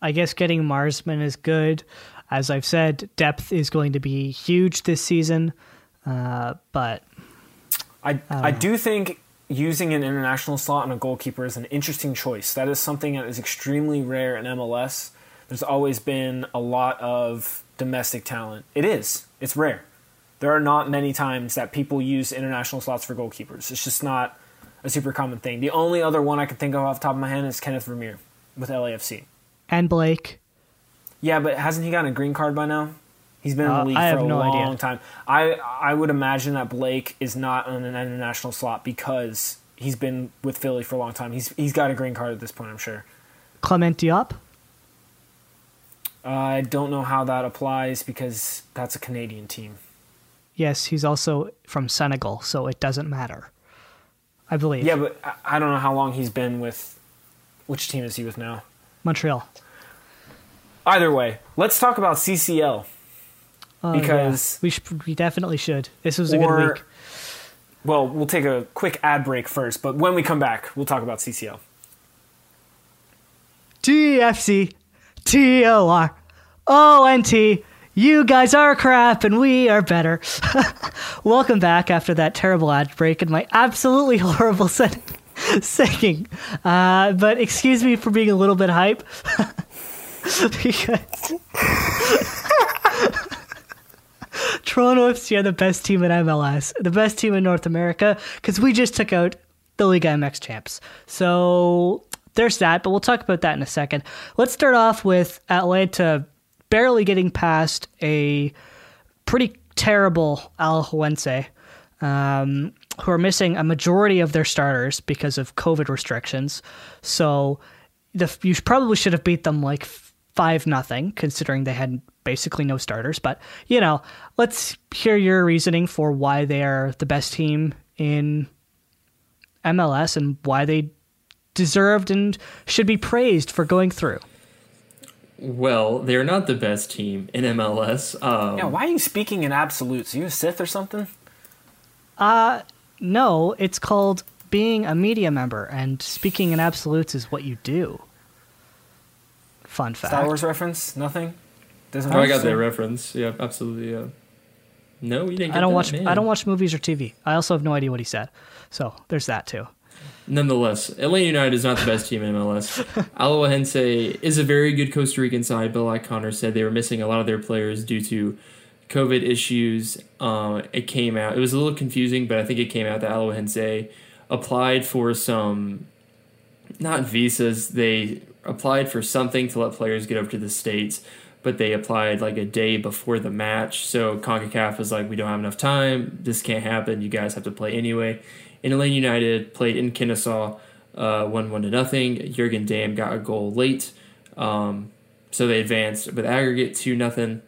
I guess getting Marsman is good. As I've said, depth is going to be huge this season. Uh, but I I, I do think using an international slot on a goalkeeper is an interesting choice. That is something that is extremely rare in MLS there's always been a lot of domestic talent. It is. It's rare. There are not many times that people use international slots for goalkeepers. It's just not a super common thing. The only other one I can think of off the top of my head is Kenneth Vermeer with LAFC. And Blake. Yeah, but hasn't he gotten a green card by now? He's been in the uh, league for a no long idea. time. I I would imagine that Blake is not on an international slot because he's been with Philly for a long time. He's he's got a green card at this point, I'm sure. Clement Diop? I don't know how that applies because that's a Canadian team. Yes, he's also from Senegal, so it doesn't matter. I believe. Yeah, but I don't know how long he's been with. Which team is he with now? Montreal. Either way, let's talk about CCL. Oh, because yeah. we should, we definitely should. This was a or, good week. Well, we'll take a quick ad break first, but when we come back, we'll talk about CCL. TFC T O R O N T. You guys are crap and we are better. Welcome back after that terrible ad break and my absolutely horrible setting, singing. Uh, but excuse me for being a little bit hype. because Toronto FC are the best team in MLS, the best team in North America, because we just took out the Liga MX champs. So there's that, but we'll talk about that in a second. Let's start off with Atlanta barely getting past a pretty terrible Alajuelense, um, who are missing a majority of their starters because of COVID restrictions. So the, you probably should have beat them like five nothing, considering they had basically no starters. But you know, let's hear your reasoning for why they are the best team in MLS and why they deserved and should be praised for going through. Well, they're not the best team in MLS. Um, yeah, why are you speaking in absolutes? Are you a Sith or something? Uh, no, it's called being a media member, and speaking in absolutes is what you do. Fun fact. Star Wars reference? Nothing. Doesn't. Oh, I got that reference. Yeah, absolutely. Yeah. No, you didn't. I don't that, watch. Man. I don't watch movies or TV. I also have no idea what he said. So there's that too. Nonetheless, Atlanta United is not the best team in MLS. Alajuelense is a very good Costa Rican side, but like Connor said, they were missing a lot of their players due to COVID issues. Uh, it came out. It was a little confusing, but I think it came out that Alajuelense applied for some, not visas. They applied for something to let players get over to the states, but they applied like a day before the match. So CONCACAF was like, we don't have enough time. This can't happen. You guys have to play anyway. And Atlanta United played in Kennesaw, uh, one one to nothing. Jurgen Damm got a goal late, um, so they advanced with aggregate two nothing.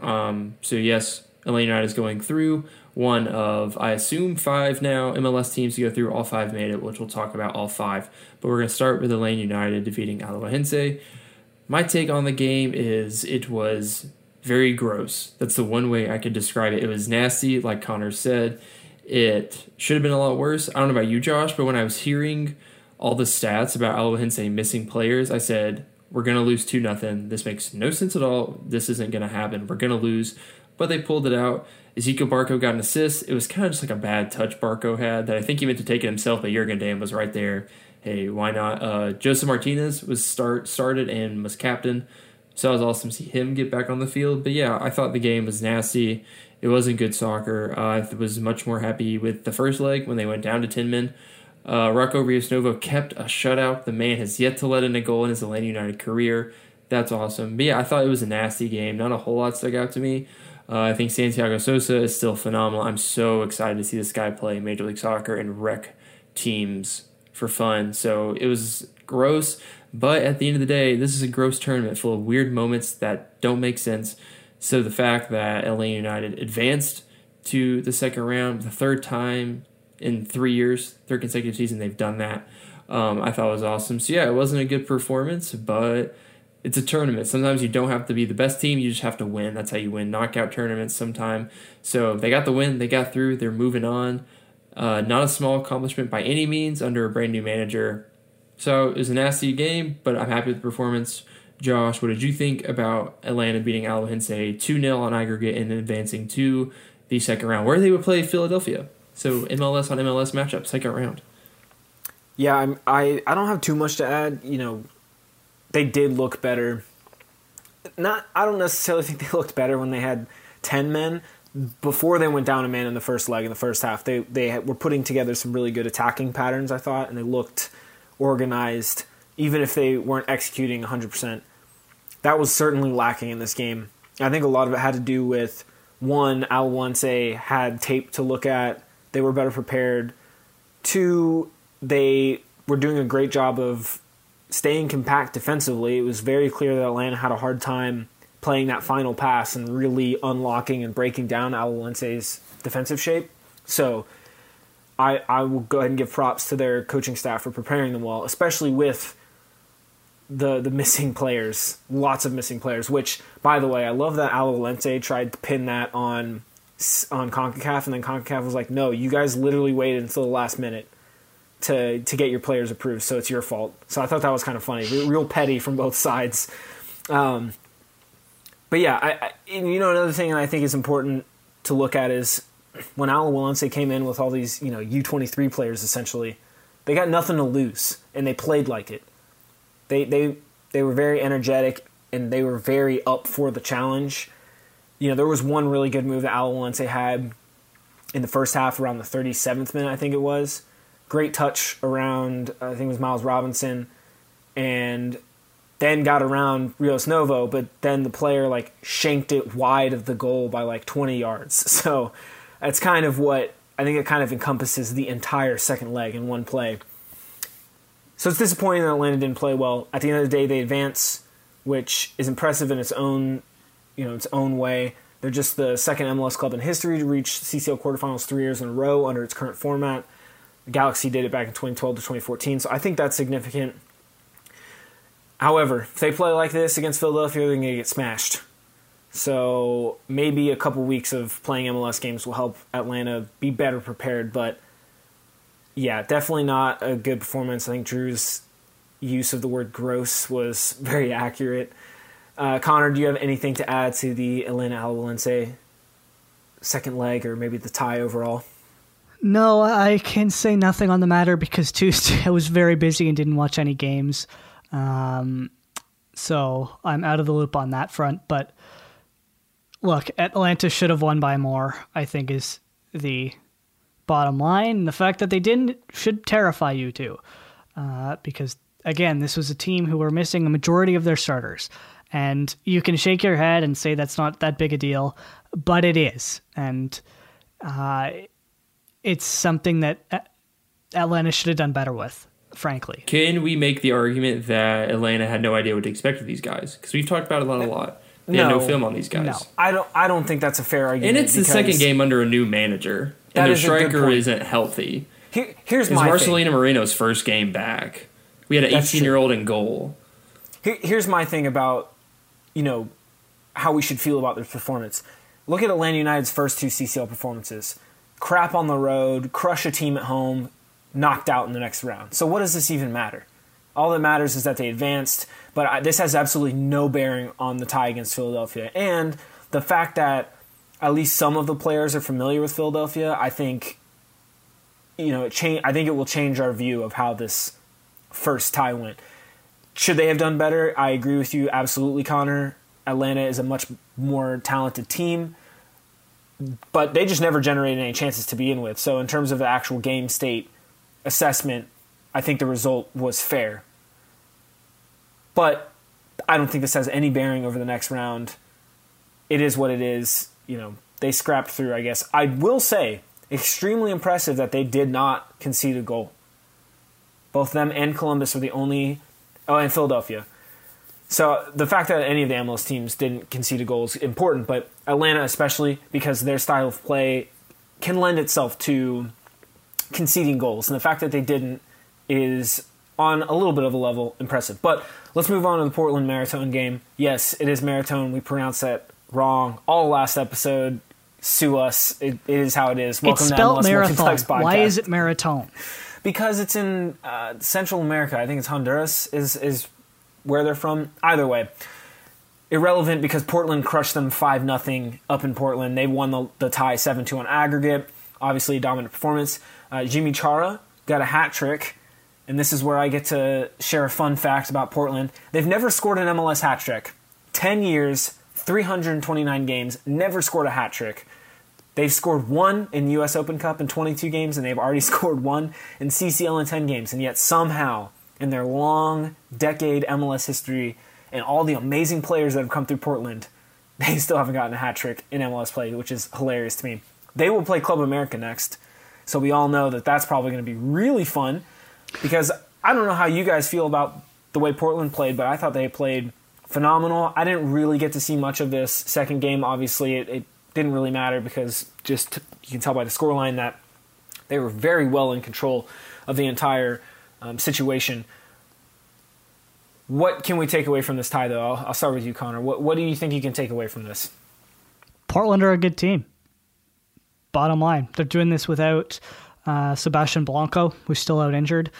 Um, so yes, Atlanta United is going through. One of I assume five now MLS teams to go through. All five made it, which we'll talk about all five. But we're going to start with Atlanta United defeating Alajuelense. My take on the game is it was very gross. That's the one way I could describe it. It was nasty, like Connor said. It should have been a lot worse. I don't know about you, Josh, but when I was hearing all the stats about Alajuelense missing players, I said, we're going to lose 2 nothing. This makes no sense at all. This isn't going to happen. We're going to lose. But they pulled it out. Ezequiel Barco got an assist. It was kind of just like a bad touch Barco had that I think he meant to take it himself, but Jurgen Damm was right there. Hey, why not? Uh, Josef Martinez was start started and was captain. So it was awesome to see him get back on the field. But yeah, I thought the game was nasty. It wasn't good soccer. Uh, I was much more happy with the first leg when they went down to 10 men. Uh, Rocco Rios Novo kept a shutout. The man has yet to let in a goal in his Atlanta United career. That's awesome. But yeah, I thought it was a nasty game. Not a whole lot stuck out to me. Uh, I think Santiago Sosa is still phenomenal. I'm so excited to see this guy play Major League Soccer and wreck teams for fun. So it was gross, but at the end of the day, this is a gross tournament full of weird moments that don't make sense. So the fact that LA United advanced to the second round, the third time in three years, third consecutive season they've done that, um, I thought was awesome. So yeah, it wasn't a good performance, but it's a tournament. Sometimes you don't have to be the best team; you just have to win. That's how you win knockout tournaments. Sometime, so they got the win, they got through, they're moving on. Uh, not a small accomplishment by any means under a brand new manager. So it was a nasty game, but I'm happy with the performance. Josh, what did you think about Atlanta beating Alajuelense 2 0 on aggregate and advancing to the second round, where they would play Philadelphia? So MLS on MLS matchup, second round. Yeah, I'm, I I don't have too much to add. You know, they did look better. Not I don't necessarily think they looked better when they had ten men before they went down a man in the first leg in the first half. They they were putting together some really good attacking patterns, I thought, and they looked organized even if they weren't executing 100%. That was certainly lacking in this game. I think a lot of it had to do with one, Alajuelense had tape to look at, they were better prepared. Two, they were doing a great job of staying compact defensively. It was very clear that Atlanta had a hard time playing that final pass and really unlocking and breaking down Alajuelense's defensive shape. So I, I will go ahead and give props to their coaching staff for preparing them well, especially with the the missing players, lots of missing players. Which, by the way, I love that Alajuelense tried to pin that on on Concacaf, and then Concacaf was like, "No, you guys literally waited until the last minute to to get your players approved, so it's your fault." So I thought that was kind of funny, real petty from both sides. Um, but yeah, I, I, you know another thing I think is important to look at is when Alajuelense came in with all these you know U twenty three players essentially, they got nothing to lose and they played like it they they they were very energetic and they were very up for the challenge. You know, there was one really good move that Alajuelense had in the first half around the 37th minute, I think it was. Great touch around, I think it was Miles Robinson. and then got around Rios Novo, but then the player like shanked it wide of the goal by like 20 yards. So that's kind of what I think it kind of encompasses the entire second leg in one play. So it's disappointing that Atlanta didn't play well. At the end of the day, they advance, which is impressive in its own, you know, its own way. They're just the second MLS club in history to reach CCL quarterfinals three years in a row under its current format. The Galaxy did it back in 2012 to 2014, so I think that's significant. However, if they play like this against Philadelphia, they're going to get smashed. So maybe a couple weeks of playing MLS games will help Atlanta be better prepared. But yeah, definitely not a good performance. I think Drew's use of the word gross was very accurate. Uh, Connor, do you have anything to add to the Atlanta Alajuelense second leg or maybe the tie overall? No, I can say nothing on the matter because Tuesday I was very busy and didn't watch any games. Um, so I'm out of the loop on that front. But look, Atlanta should have won by more, I think, is the bottom line. The fact that they didn't should terrify you too. Uh, because, again, this was a team who were missing a majority of their starters. And you can shake your head and say that's not that big a deal, but it is. And uh, it's something that Atlanta should have done better with frankly. Can we make the argument that Atlanta had no idea what to expect of these guys? Because we've talked about it a lot, a lot. They no, had no film on these guys. No, I don't. I don't think that's a fair argument. And it's the second game under a new manager, and their striker isn't healthy. Here, here's my Marcelino thing. Moreno's first game back. We had an 18 year old in goal. Here, here's my thing about you know how we should feel about their performance. Look at Atlanta United's first two CCL performances. Crap on the road, crush a team at home, knocked out in the next round. So what does this even matter? All that matters is that they advanced, but I, this has absolutely no bearing on the tie against Philadelphia. And the fact that at least some of the players are familiar with Philadelphia, I think you know, it change I think it will change our view of how this first tie went. Should they have done better? I agree with you absolutely, Connor. Atlanta is a much more talented team but they just never generated any chances to begin with. So in terms of the actual game state, assessment, I think the result was fair. But I don't think this has any bearing over the next round. It is what it is. You know, they scrapped through, I guess. I will say, extremely impressive that they did not concede a goal. Both them and Columbus were the only. Oh, and Philadelphia. So the fact that any of the MLS teams didn't concede a goal is important, but Atlanta especially because their style of play can lend itself to conceding goals, and the fact that they didn't is on a little bit of a level impressive. But let's move on to the Portland Maratone game. Yes, it is Maratone. We pronounced that wrong all last episode. Sue us. it, it is how it is. Welcome it's spelled to MLS marathon. Why is it Maratone? Because it's in uh, Central America. I think it's Honduras is is where they're from. Either way, irrelevant because Portland crushed them five nothing up in Portland. They won the, the tie seven two on aggregate. Obviously, a dominant performance. Uh, Yimmi Chara got a hat trick, and this is where I get to share a fun fact about Portland. They've never scored an MLS hat trick. 10 years, 329 games, never scored a hat trick. They've scored one in US Open Cup in 22 games, and they've already scored one in CCL in 10 games, and yet somehow, in their long decade MLS history and all the amazing players that have come through Portland, they still haven't gotten a hat trick in MLS play, which is hilarious to me. They will play Club America next. So we all know that that's probably going to be really fun because I don't know how you guys feel about the way Portland played, but I thought they played phenomenal. I didn't really get to see much of this second game. Obviously, it, it didn't really matter because just you can tell by the scoreline that they were very well in control of the entire um, situation. What can we take away from this tie, though? I'll, I'll start with you, Connor. What, what do you think you can take away from this? Portland are a good team bottom line. They're doing this without uh, Sebastian Blanco, who's still out injured,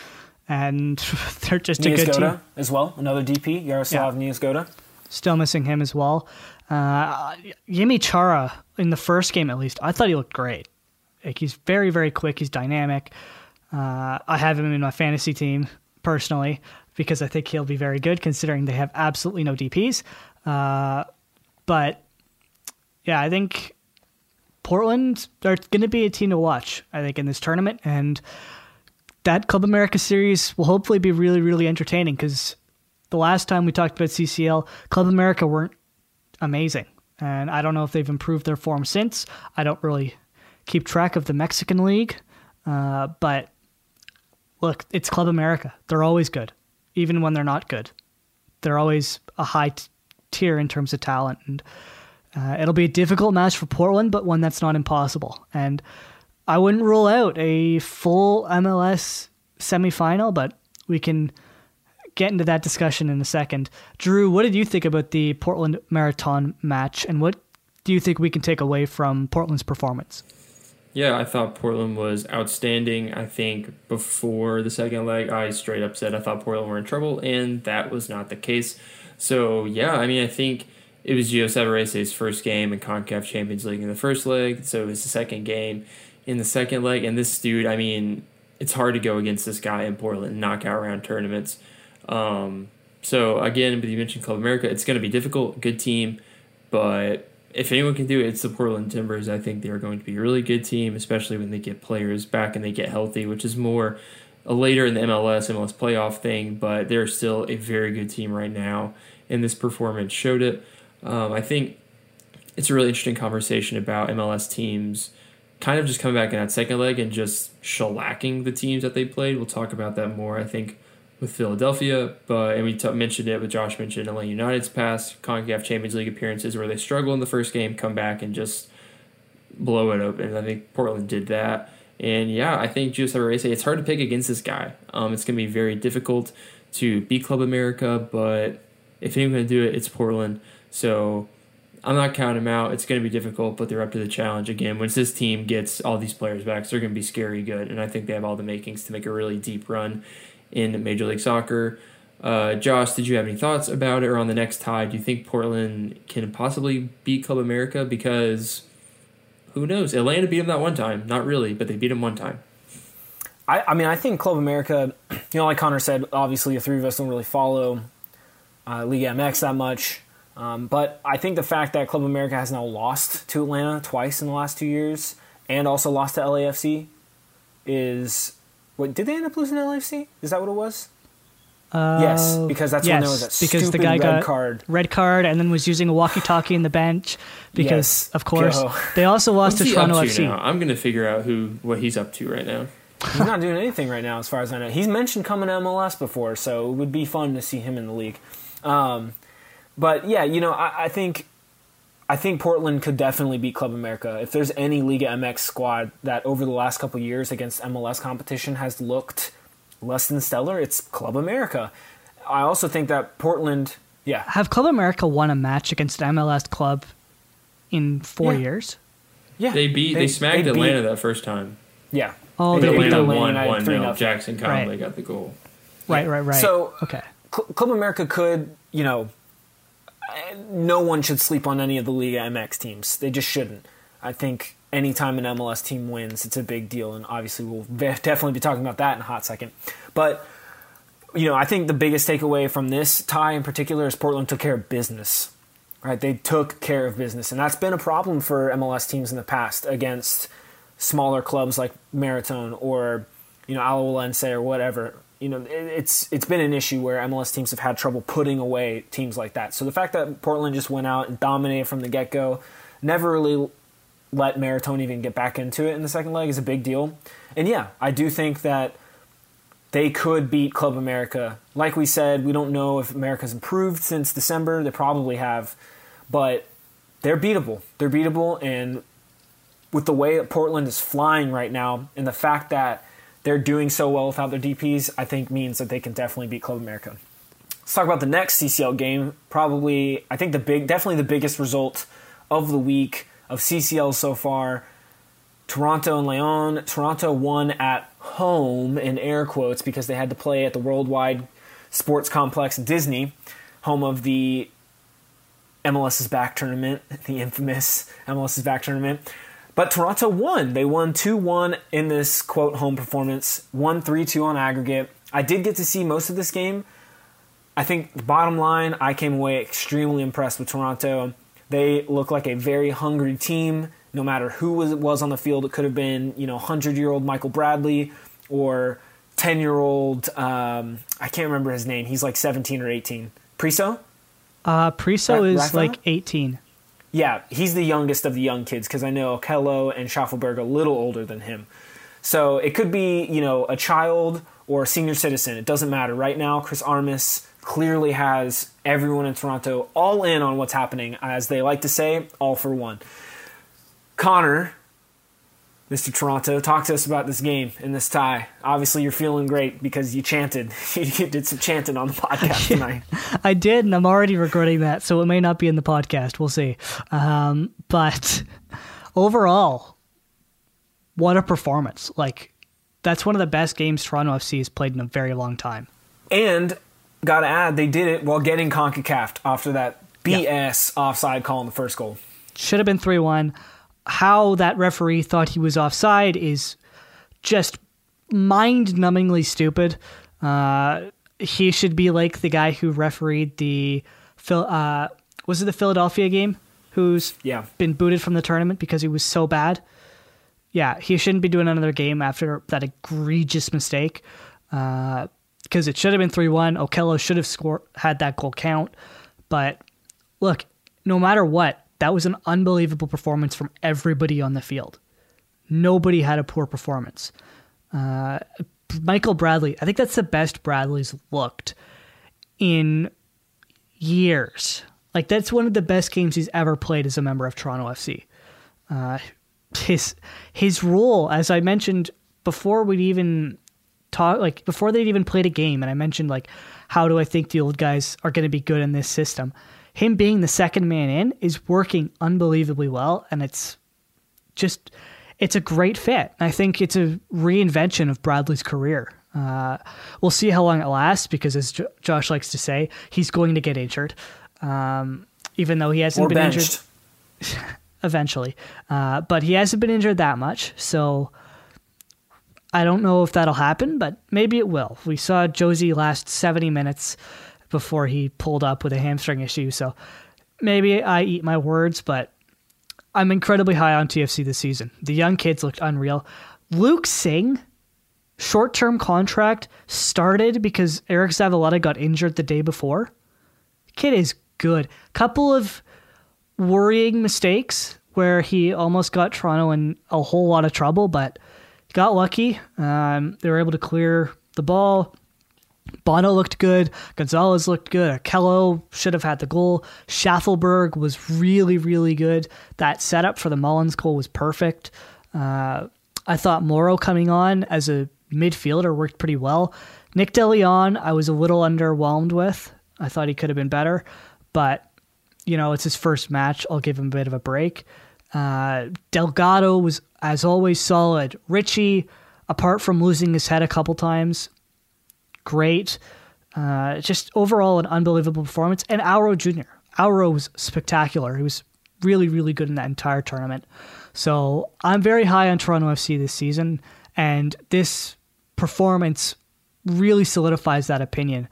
and they're just a good team as well. Another DP, Yaroslav yeah. Niezgoda. Still missing him as well. Uh, Yimmi Chara in the first game, at least, I thought he looked great. Like he's very, very quick. He's dynamic. Uh, I have him in my fantasy team personally because I think he'll be very good, considering they have absolutely no DPS. Uh, but yeah, I think Portland are going to be a team to watch, I think, in this tournament. And that Club America series will hopefully be really, really entertaining because the last time we talked about CCL, Club America weren't amazing. And I don't know if they've improved their form since. I don't really keep track of the Mexican League. Uh, but look, it's Club America. They're always good, even when they're not good. They're always a high t- tier in terms of talent. And uh, it'll be a difficult match for Portland, but one that's not impossible. And I wouldn't rule out a full MLS semifinal, but we can get into that discussion in a second. Drew, what did you think about the Portland Marathon match, and what do you think we can take away from Portland's performance? Yeah, I thought Portland was outstanding. I think before the second leg, I straight up said I thought Portland were in trouble, and that was not the case. So, yeah, I mean, I think it was Gio Savarese's first game in CONCACAF Champions League in the first leg, so it was the second game in the second leg. And this dude, I mean, it's hard to go against this guy in Portland knockout round tournaments. Um, so again, but you mentioned Club America, it's going to be difficult. Good team, but if anyone can do it, it's the Portland Timbers. I think they are going to be a really good team, especially when they get players back and they get healthy, which is more later in the MLS MLS playoff thing. But they're still a very good team right now, and this performance showed it. Um, I think it's a really interesting conversation about MLS teams kind of just coming back in that second leg and just shellacking the teams that they played. We'll talk about that more, I think, with Philadelphia. But and we t- mentioned it with Josh mentioned Atlanta United's past CONCACAF Champions League appearances where they struggle in the first game, come back and just blow it open. And I think Portland did that. And yeah, I think Gio Savarese, it's hard to pick against this guy. Um, it's going to be very difficult to beat Club America, but if anyone's going to do it, it's Portland. So I'm not counting them out. It's going to be difficult, but they're up to the challenge again. Once this team gets all these players back, they're going to be scary good, and I think they have all the makings to make a really deep run in Major League Soccer. Uh, Josh, did you have any thoughts about it or on the next tie? Do you think Portland can possibly beat Club America? Because who knows? Atlanta beat them that one time. Not really, but they beat them one time. I, I mean, I think Club America, you know, like Connor said, obviously the three of us don't really follow uh, Liga MX that much. Um, but I think the fact that Club America has now lost to Atlanta twice in the last two years and also lost to LAFC is. What, did they end up losing to LAFC? Is that what it was? Uh, yes, because that's yes, when there was that because stupid the guy red got card. red card and then was using a walkie-talkie in the bench because, Yes, of course, go. they also lost What's to Toronto up to FC. now? I'm going to figure out who what he's up to right now. He's not doing anything right now, as far as I know. He's mentioned coming to MLS before, so it would be fun to see him in the league. Um, but yeah, you know, I, I think I think Portland could definitely beat Club America. If there's any Liga MX squad that over the last couple years against MLS competition has looked less than stellar, it's Club America. I also think that Portland, yeah, Have Club America won a match against an MLS club in four Yeah. years? yeah, They beat they, smacked beat- Atlanta that first time. Yeah, Oh, But they beat Atlanta them. Atlanta won United one 3-0. no. Jackson Conway Right. got the goal. Right, right, right. So- okay, Cl- Club America could, you know, no one should sleep on any of the Liga MX teams. They just shouldn't. I think anytime an MLS team wins, it's a big deal, and obviously we'll definitely be talking about that in a hot second. But you know, I think the biggest takeaway from this tie in particular is Portland took care of business. Right, they took care of business, and that's been a problem for MLS teams in the past against smaller clubs like Maritone or you know Alajuelense or whatever. You know, it, it's it's been an issue where MLS teams have had trouble putting away teams like that. So the fact that Portland just went out and dominated from the get go, never really let Maritone even get back into it in the second leg is a big deal. And yeah, I do think that they could beat Club America. Like we said, we don't know if America's improved since December. They probably have, but they're beatable. They're beatable, and with the way that Portland is flying right now, and the fact that they're doing so well without their DPS, I think means that they can definitely beat Club America. Let's talk about the next CCL game. Probably, I think the big, definitely the biggest result of the week of CCL so far. Toronto and Leon. Toronto won at home in air quotes because they had to play at the Worldwide Sports Complex Disney, home of the MLS's back tournament, the infamous MLS's back tournament. But Toronto won. They won 2 1 in this quote home performance, 1 3 2 on aggregate. I did get to see most of this game. I think the bottom line, I came away extremely impressed with Toronto. They look like a very hungry team. No matter who was was on the field, it could have been you know hundred year old Michael Bradley or 10 year old, um, I can't remember his name. He's like 17 or 18. Priso? Uh, Priso Ra- is Rafa? like 18. Yeah, he's the youngest of the young kids because I know Kello and Shaffelburg are a little older than him. So it could be, you know, a child or a senior citizen. It doesn't matter. Right now, Chris Armas clearly has everyone in Toronto all in on what's happening, as they like to say, all for one. Connor, Mr. Toronto, talk to us about this game and this tie. Obviously, you're feeling great because you chanted. you did some chanting on the podcast tonight. I did, and I'm already regretting that, so it may not be in the podcast. We'll see. Um, but overall, what a performance! Like that's one of the best games Toronto FC has played in a very long time. And gotta add, they did it while getting CONCACAF after that BS offside call in the first goal. Should have been three one. How that referee thought he was offside is just mind-numbingly stupid. Uh, he should be like the guy who refereed the Phil. Uh, was it the Philadelphia game? Who's Yeah. been booted from the tournament because he was so bad. Yeah, he shouldn't be doing another game after that egregious mistake. Because it should have been three one. Okello should have scored had that goal count. But look, no matter what, that was an unbelievable performance from everybody on the field. Nobody had a poor performance. Uh, Michael Bradley, I think that's the best Bradley's looked in years. Like that's one of the best games he's ever played as a member of Toronto FC. Uh, his his role, as I mentioned before, we'd even talk like before they'd even played a game, and I mentioned like how do I think the old guys are going to be good in this system. Him being the second man in is working unbelievably well, and it's just it's a great fit. I think it's a reinvention of Bradley's career. Uh, we'll see how long it lasts because, as Jo- Josh likes to say, he's going to get injured. Um, even though he hasn't Or been benched. injured eventually, uh, but he hasn't been injured that much. So I don't know if that'll happen, but maybe it will. We saw Jozy last 70 minutes before he pulled up with a hamstring issue. So maybe I eat my words, but I'm incredibly high on TFC this season. The young kids looked unreal. Luke Singh, short term contract, started because Eriq Zavaleta got injured the day before. Kid is good. Couple of worrying mistakes where he almost got Toronto in a whole lot of trouble, but got lucky. Um, they were able to clear the ball. Bono looked good. Gonzalez looked good. Kello should have had the goal. Shaffelburg was really, really good. That setup for the Mullins goal was perfect. Uh, I thought Morrow coming on as a midfielder worked pretty well. Nick DeLeon, I was a little underwhelmed with. I thought he could have been better, but you know, it's his first match. I'll give him a bit of a break. Uh, Delgado was, as always, solid. Richie, apart from losing his head a couple times, great. Uh, just overall, an unbelievable performance. And Auro Jr. Auro was spectacular. He was really, really good in that entire tournament. So I'm very high on Toronto FC this season, and this performance really solidifies that opinion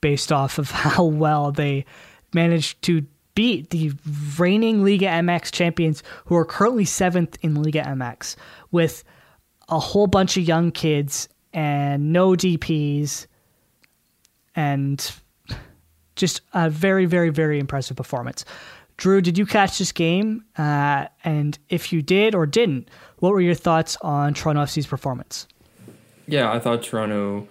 based off of how well they managed to beat the reigning Liga MX champions who are currently seventh in Liga MX with a whole bunch of young kids and no DPs and just a very, very, very impressive performance. Drew, did you catch this game? Uh, and if you did or didn't, what were your thoughts on Toronto FC's performance? Yeah, I thought Toronto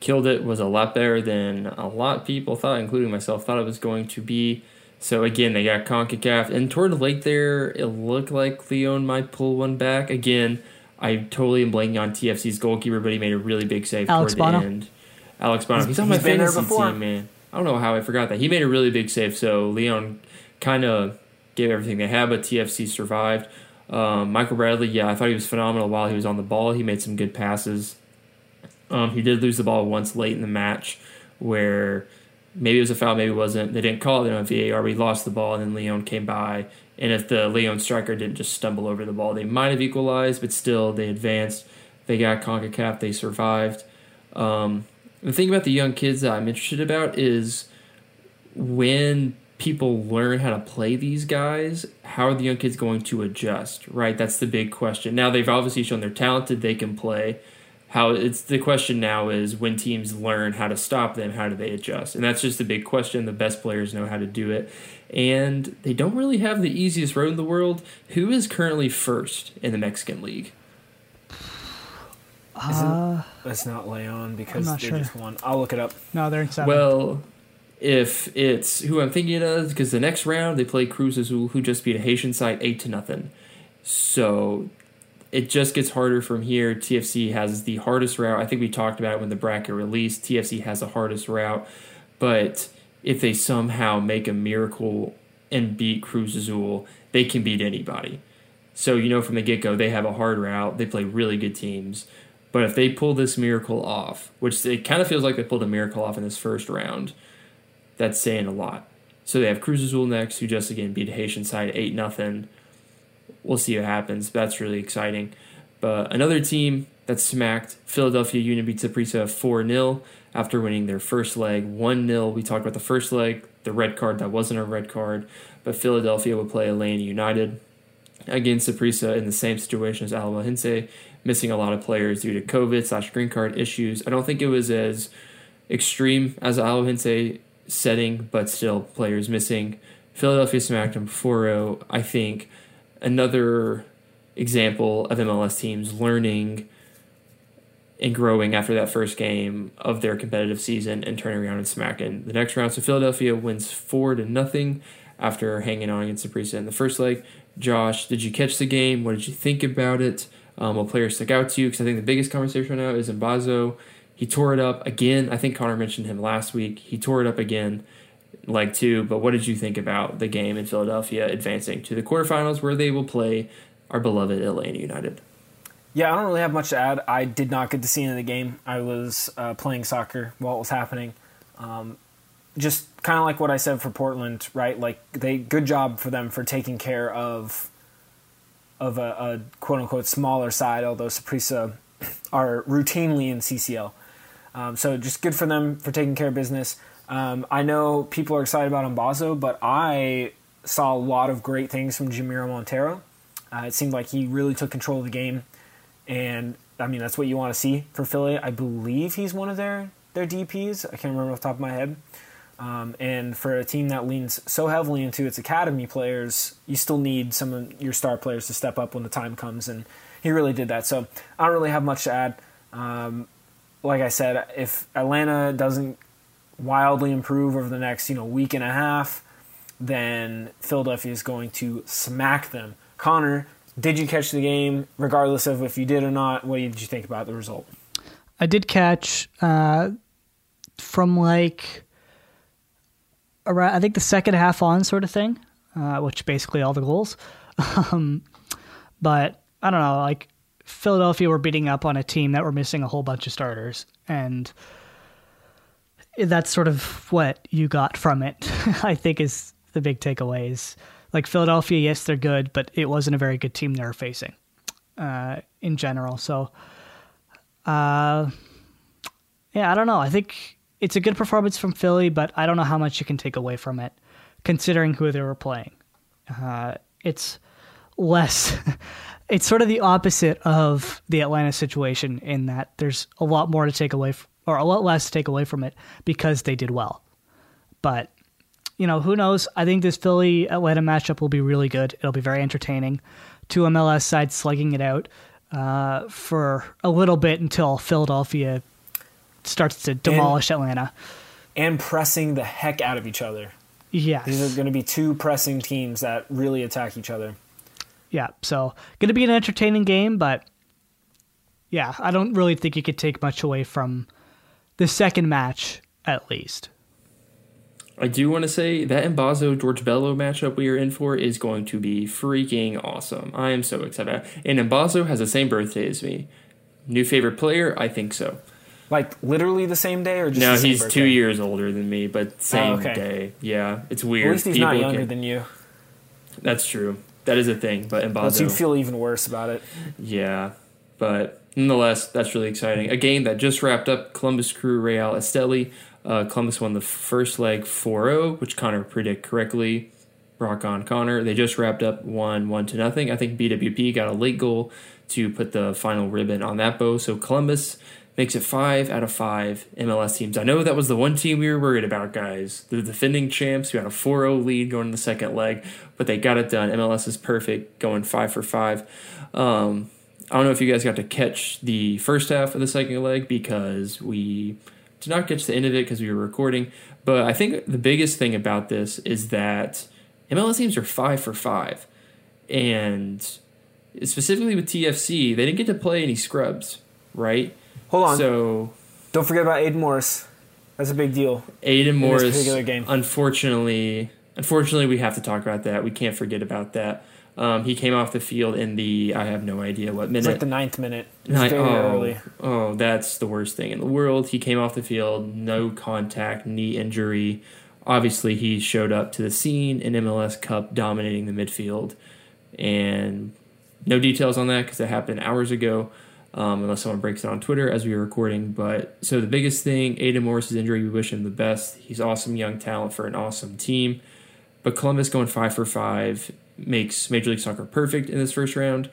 killed it, was a lot better than a lot of people thought, including myself, thought it was going to be. So again, they got CONCACAF. And toward the late there, it looked like Leon might pull one back. Again, I totally am blanking on TFC's goalkeeper, but he made a really big save Alex toward Bono? the end. Alex Bono. He's- He's, on my he's fantasy team, man. I don't know how I forgot that. He made a really big save, so Leon kind of gave everything they had, but TFC survived. Um, Michael Bradley, yeah, I thought he was phenomenal while he was on the ball. He made some good passes. Um, he did lose the ball once late in the match where maybe it was a foul, maybe it wasn't. They didn't call it on VAR, but he lost the ball, and then Leon came by. And if the Leon striker didn't just stumble over the ball, they might have equalized, but still, they advanced. They got CONCACAF, they survived. Um, the thing about the young kids that I'm interested about is when people learn how to play these guys, how are the young kids going to adjust, right? That's the big question. Now, they've obviously shown they're talented, they can play. how it's the question now is when teams learn how to stop them, how do they adjust? And that's just the big question. The best players know how to do it. And they don't really have the easiest road in the world. Who is currently first in the Mexican League? Uh, that's not Leon because they sure. just won. I'll look it up. No, they're in seven. Well, if it's who I'm thinking of, because the next round they play Cruz Azul, who just beat a Haitian side eight to nothing. So it just gets harder from here. TFC has the hardest route. I think we talked about it when the bracket released. TFC has the hardest route, but if they somehow make a miracle and beat Cruz Azul, they can beat anybody. So you know from the get go they have a hard route. They play really good teams. But if they pull this miracle off, which it kind of feels like they pulled a miracle off in this first round, that's saying a lot. So they have Cruz Azul next, who just again beat Haitian side eight nothing we'll see what happens. That's really exciting. But another team that smacked Philadelphia Union beat Saprissa 4 0 after winning their first leg 1 0. We talked about the first leg, the red card that wasn't a red card, but Philadelphia would play Atlanta United against Saprissa in the same situation as Alajuelense, missing a lot of players due to COVID slash green card issues. I don't think it was as extreme as Alajuelense setting, but still players missing. Philadelphia smacked them 4 I think another example of MLS teams learning and growing after that first game of their competitive season and turning around and smacking the next round. So Philadelphia wins four to nothing after hanging on against Saprissa in the first leg. Josh, did you catch the game? What did you think about it? Um, what players stuck out to you? Because I think the biggest conversation right now is Mbaizo. He tore it up again. I think Connor mentioned him last week. He tore it up again like two. But what did you think about the game in Philadelphia advancing to the quarterfinals where they will play our beloved Atlanta United? Yeah, I don't really have much to add. I did not get to see any of the game. I was uh, playing soccer while it was happening. Um, just kind of like what I said for Portland, right? Like they good job for them for taking care of of a, a quote unquote smaller side, although Saprissa are routinely in CCL. Um, so just good for them for taking care of business. Um, I know people are excited about Mbaizo, but I saw a lot of great things from Jamiro Monteiro. Uh, it seemed like he really took control of the game, and I mean that's what you want to see for Philly. I believe he's one of their their DPS. I can't remember off the top of my head. Um, and for a team that leans so heavily into its academy players, you still need some of your star players to step up when the time comes, and he really did that. So I don't really have much to add. Um, like I said, if Atlanta doesn't wildly improve over the next, you know, week and a half, then Philadelphia is going to smack them. Connor, did you catch the game? Regardless of if you did or not, what did you think about the result? I did catch uh, from like around, I think the second half on sort of thing, uh, which basically all the goals. um, but I don't know, like Philadelphia were beating up on a team that were missing a whole bunch of starters, and that's sort of what you got from it. I think is the big takeaways. Like Philadelphia, yes, they're good, but it wasn't a very good team they were facing uh, in general. So, uh, yeah, I don't know. I think it's a good performance from Philly, but I don't know how much you can take away from it, considering who they were playing. Uh, it's less. it's sort of the opposite of the Atlanta situation in that there's a lot more to take away from or a lot less to take away from it because they did well. But you know, who knows? I think this Philly Atlanta matchup will be really good. It'll be very entertaining. Two MLS sides slugging it out uh, for a little bit until Philadelphia starts to demolish and, Atlanta. And pressing the heck out of each other. Yeah. These are going to be two pressing teams that really attack each other. Yeah. So, going to be an entertaining game, but yeah, I don't really think you could take much away from the second match at least. I do want to say that Mbaizo George Bello matchup we are in for is going to be freaking awesome. I am so excited. And Mbaizo has the same birthday as me. New favorite player? I think so. Like literally the same day, or just no? he's birthday? two years older than me, but same oh, okay. day. Yeah, it's weird. At least he's People not younger can... than you. That's true. That is a thing. But Mbaizo, you'd feel even worse about it. Yeah, but nonetheless, that's really exciting. A game that just wrapped up Columbus Crew Real Esteli. Uh, Columbus won the first leg 4 0, which Connor predict correctly. Brock on Connor. They just wrapped up one one to nothing. I think BWP got a late goal to put the final ribbon on that bow. So Columbus makes it five out of five MLS teams. I know that was the one team we were worried about, guys. The defending champs who had a 4 0 lead going to the second leg, but they got it done. MLS is perfect, going five for five. Um, I don't know if you guys got to catch the first half of the second leg because we did not catch the end of it because we were recording. But I think the biggest thing about this is that MLS teams are five for five. And specifically with TFC, they didn't get to play any scrubs, right? Hold on. So don't forget about Aidan Morris. That's a big deal. Aidan Morris, unfortunately, unfortunately, we have to talk about that. We can't forget about that. Um, he came off the field in the I have no idea what minute. It's like the ninth minute. Very oh, early. Oh, that's the worst thing in the world. He came off the field, no contact, knee injury. Obviously, he showed up to the scene in MLS Cup, dominating the midfield, and no details on that because it happened hours ago um, unless someone breaks it on Twitter as we are recording. But so the biggest thing, Aidan Morris' injury, we wish him the best. He's awesome young talent for an awesome team. But Columbus going five for five makes Major League Soccer perfect in this first round.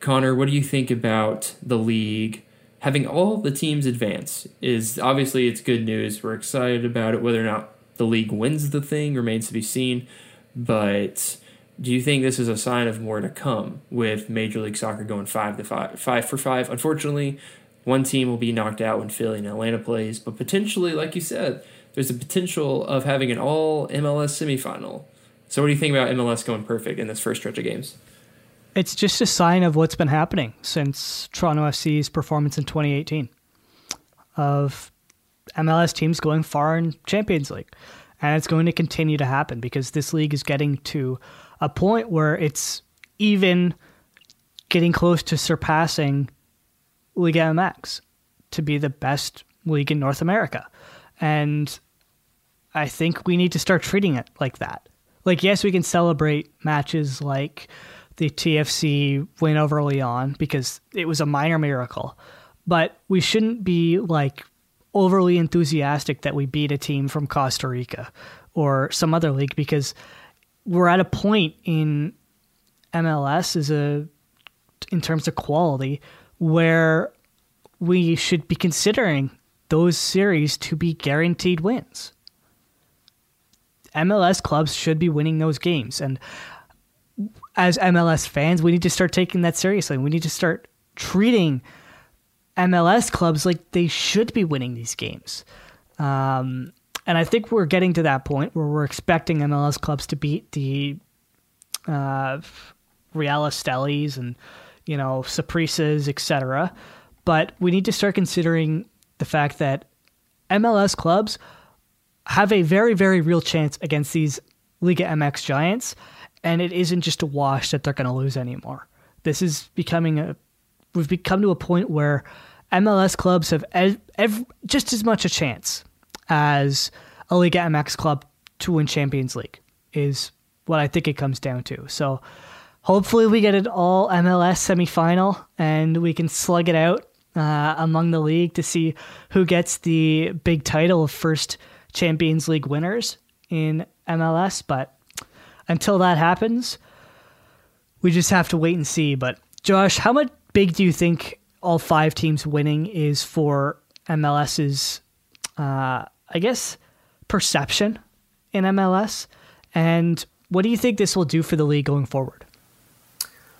Connor, what do you think about the league having all the teams advance? Is obviously it's good news. We're excited about it. Whether or not the league wins the thing remains to be seen. But do you think this is a sign of more to come with Major League Soccer going five to five, five for five? Unfortunately, one team will be knocked out when Philly and Atlanta plays, but potentially, like you said, there's a potential of having an all MLS semifinal. So, what do you think about MLS going perfect in this first stretch of games? It's just a sign of what's been happening since Toronto FC's performance in 2018 of MLS teams going far in Champions League. And it's going to continue to happen because this league is getting to a point where it's even getting close to surpassing Liga MX to be the best league in North America. And I think we need to start treating it like that. Like, yes, we can celebrate matches like the TFC win over Leon because it was a minor miracle, but we shouldn't be like overly enthusiastic that we beat a team from Costa Rica or some other league because we're at a point in MLS as a in terms of quality where we should be considering those series to be guaranteed wins. MLS clubs should be winning those games and as MLS fans, we need to start taking that seriously. We need to start treating MLS clubs like they should be winning these games. Um, and I think we're getting to that point where we're expecting MLS clubs to beat the uh, Real Estelis and you know Saprissas, etc. But we need to start considering the fact that MLS clubs have a very, very real chance against these Liga MX giants, and it isn't just a wash that they're going to lose anymore. This is becoming a we've become to a point where MLS clubs have ev- ev- just as much a chance as a Liga MX club to win Champions League is what I think it comes down to. So hopefully we get an all MLS semifinal and we can slug it out uh, among the league to see who gets the big title of first Champions League winners in MLS. But until that happens, we just have to wait and see. But Josh, how much big do you think all five teams winning is for MLS's uh, I guess, perception in MLS? And what do you think this will do for the league going forward?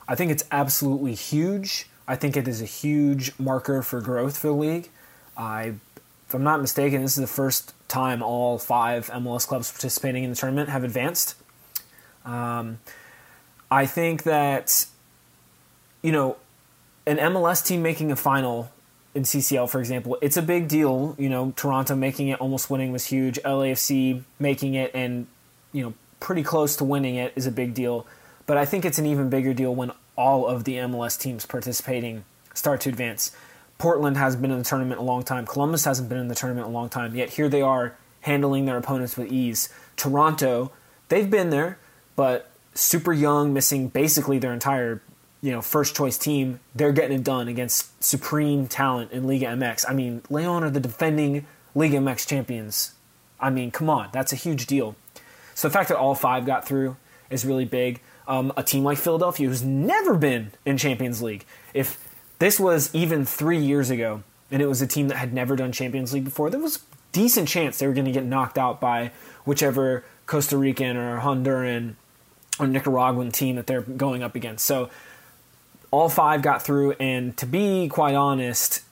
I think it's absolutely huge. I think it is a huge marker for growth for the league. I, if I'm not mistaken, this is the first time all five MLS clubs participating in the tournament have advanced. Um, I think that, you know, an MLS team making a final in CCL, for example, it's a big deal. You know, Toronto making it, almost winning was huge. LAFC making it and, you know, pretty close to winning it is a big deal. But I think it's an even bigger deal when all of the MLS teams participating start to advance. Portland has been in the tournament a long time. Columbus hasn't been in the tournament a long time. Yet here they are handling their opponents with ease. Toronto, they've been there, but super young, missing basically their entire you know first choice team, they're getting it done against supreme talent in Liga MX. I mean, Leon are the defending Liga MX champions. I mean, come on, that's a huge deal. So the fact that all five got through is really big. Um, a team like Philadelphia, who's never been in Champions League, if this was even three years ago, and it was a team that had never done Champions League before, there was decent chance they were going to get knocked out by whichever Costa Rican or Honduran or Nicaraguan team that they're going up against. So all five got through, and to be quite honest,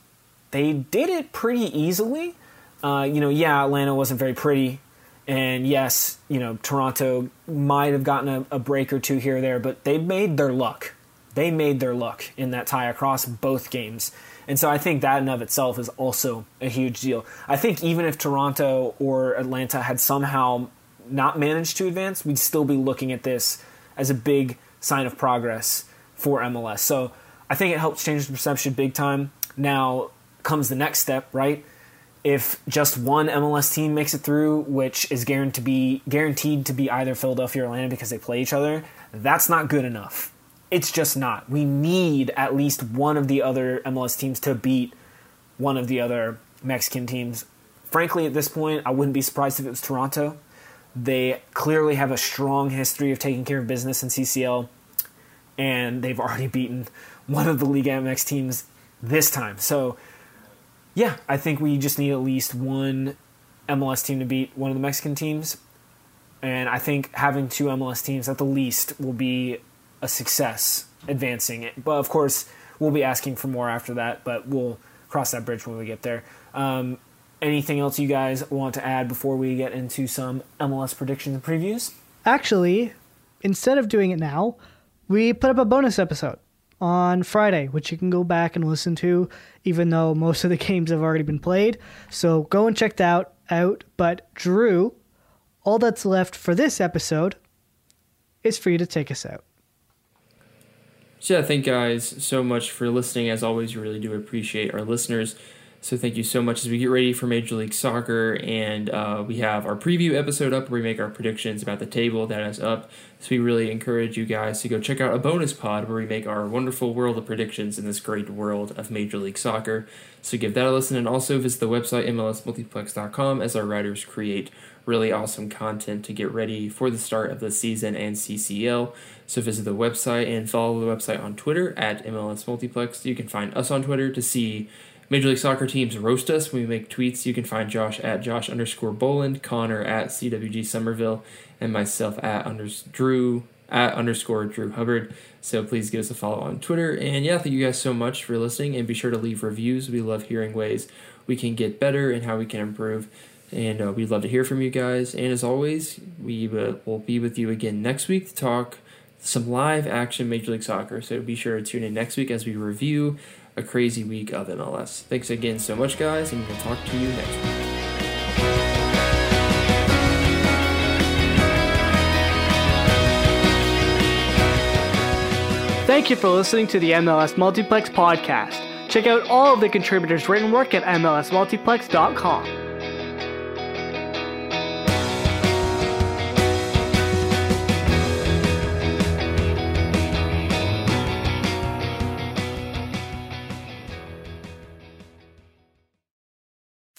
they did it pretty easily. Uh, you know, yeah, Atlanta wasn't very pretty, and yes, you know, Toronto might have gotten a, a break or two here or there, but they made their luck. They made their luck in that tie across both games. And so I think that in of itself is also a huge deal. I think even if Toronto or Atlanta had somehow not managed to advance, we'd still be looking at this as a big sign of progress for MLS. So I think it helps change the perception big time. Now comes the next step, right? If just one MLS team makes it through, which is guaranteed to be guaranteed to be either Philadelphia or Atlanta because they play each other, that's not good enough. It's just not. We need at least one of the other MLS teams to beat one of the other Mexican teams. Frankly, at this point, I wouldn't be surprised if it was Toronto. They clearly have a strong history of taking care of business in CCL, and they've already beaten one of the League MX teams this time. So, yeah, I think we just need at least one MLS team to beat one of the Mexican teams. And I think having two MLS teams at the least will be a success advancing it. But of course, we'll be asking for more after that, but we'll cross that bridge when we get there. Um, anything else you guys want to add before we get into some MLS predictions and previews? Actually, instead of doing it now, we put up a bonus episode on Friday, which you can go back and listen to, even though most of the games have already been played. So go and check that out. But Drew, all that's left for this episode is for you to take us out. So yeah, thank guys so much for listening. As always, we really do appreciate our listeners. So thank you so much as we get ready for Major League Soccer, and uh, we have our preview episode up where we make our predictions about the table that is up. So we really encourage you guys to go check out a bonus pod where we make our wonderful world of predictions in this great world of Major League Soccer. So give that a listen, and also visit the website mlsmultiplex.com as our writers create really awesome content to get ready for the start of the season and CCL. So visit the website and follow the website on Twitter at MLS Multiplex. You can find us on Twitter to see Major League Soccer teams roast us when we make tweets. You can find Josh at Josh underscore Boland, Connor at CWG Somerville, and myself at unders Drew at underscore Drew Hubbard. So please give us a follow on Twitter. And yeah, thank you guys so much for listening. And be sure to leave reviews. We love hearing ways we can get better and how we can improve. And uh, we'd love to hear from you guys. And as always, we will be with you again next week to talk some live action Major League Soccer. So be sure to tune in next week as we review a crazy week of MLS. Thanks again so much, guys, and we'll talk to you next week. Thank you for listening to the MLS Multiplex podcast. Check out all of the contributors' written work at MLSMultiplex.com.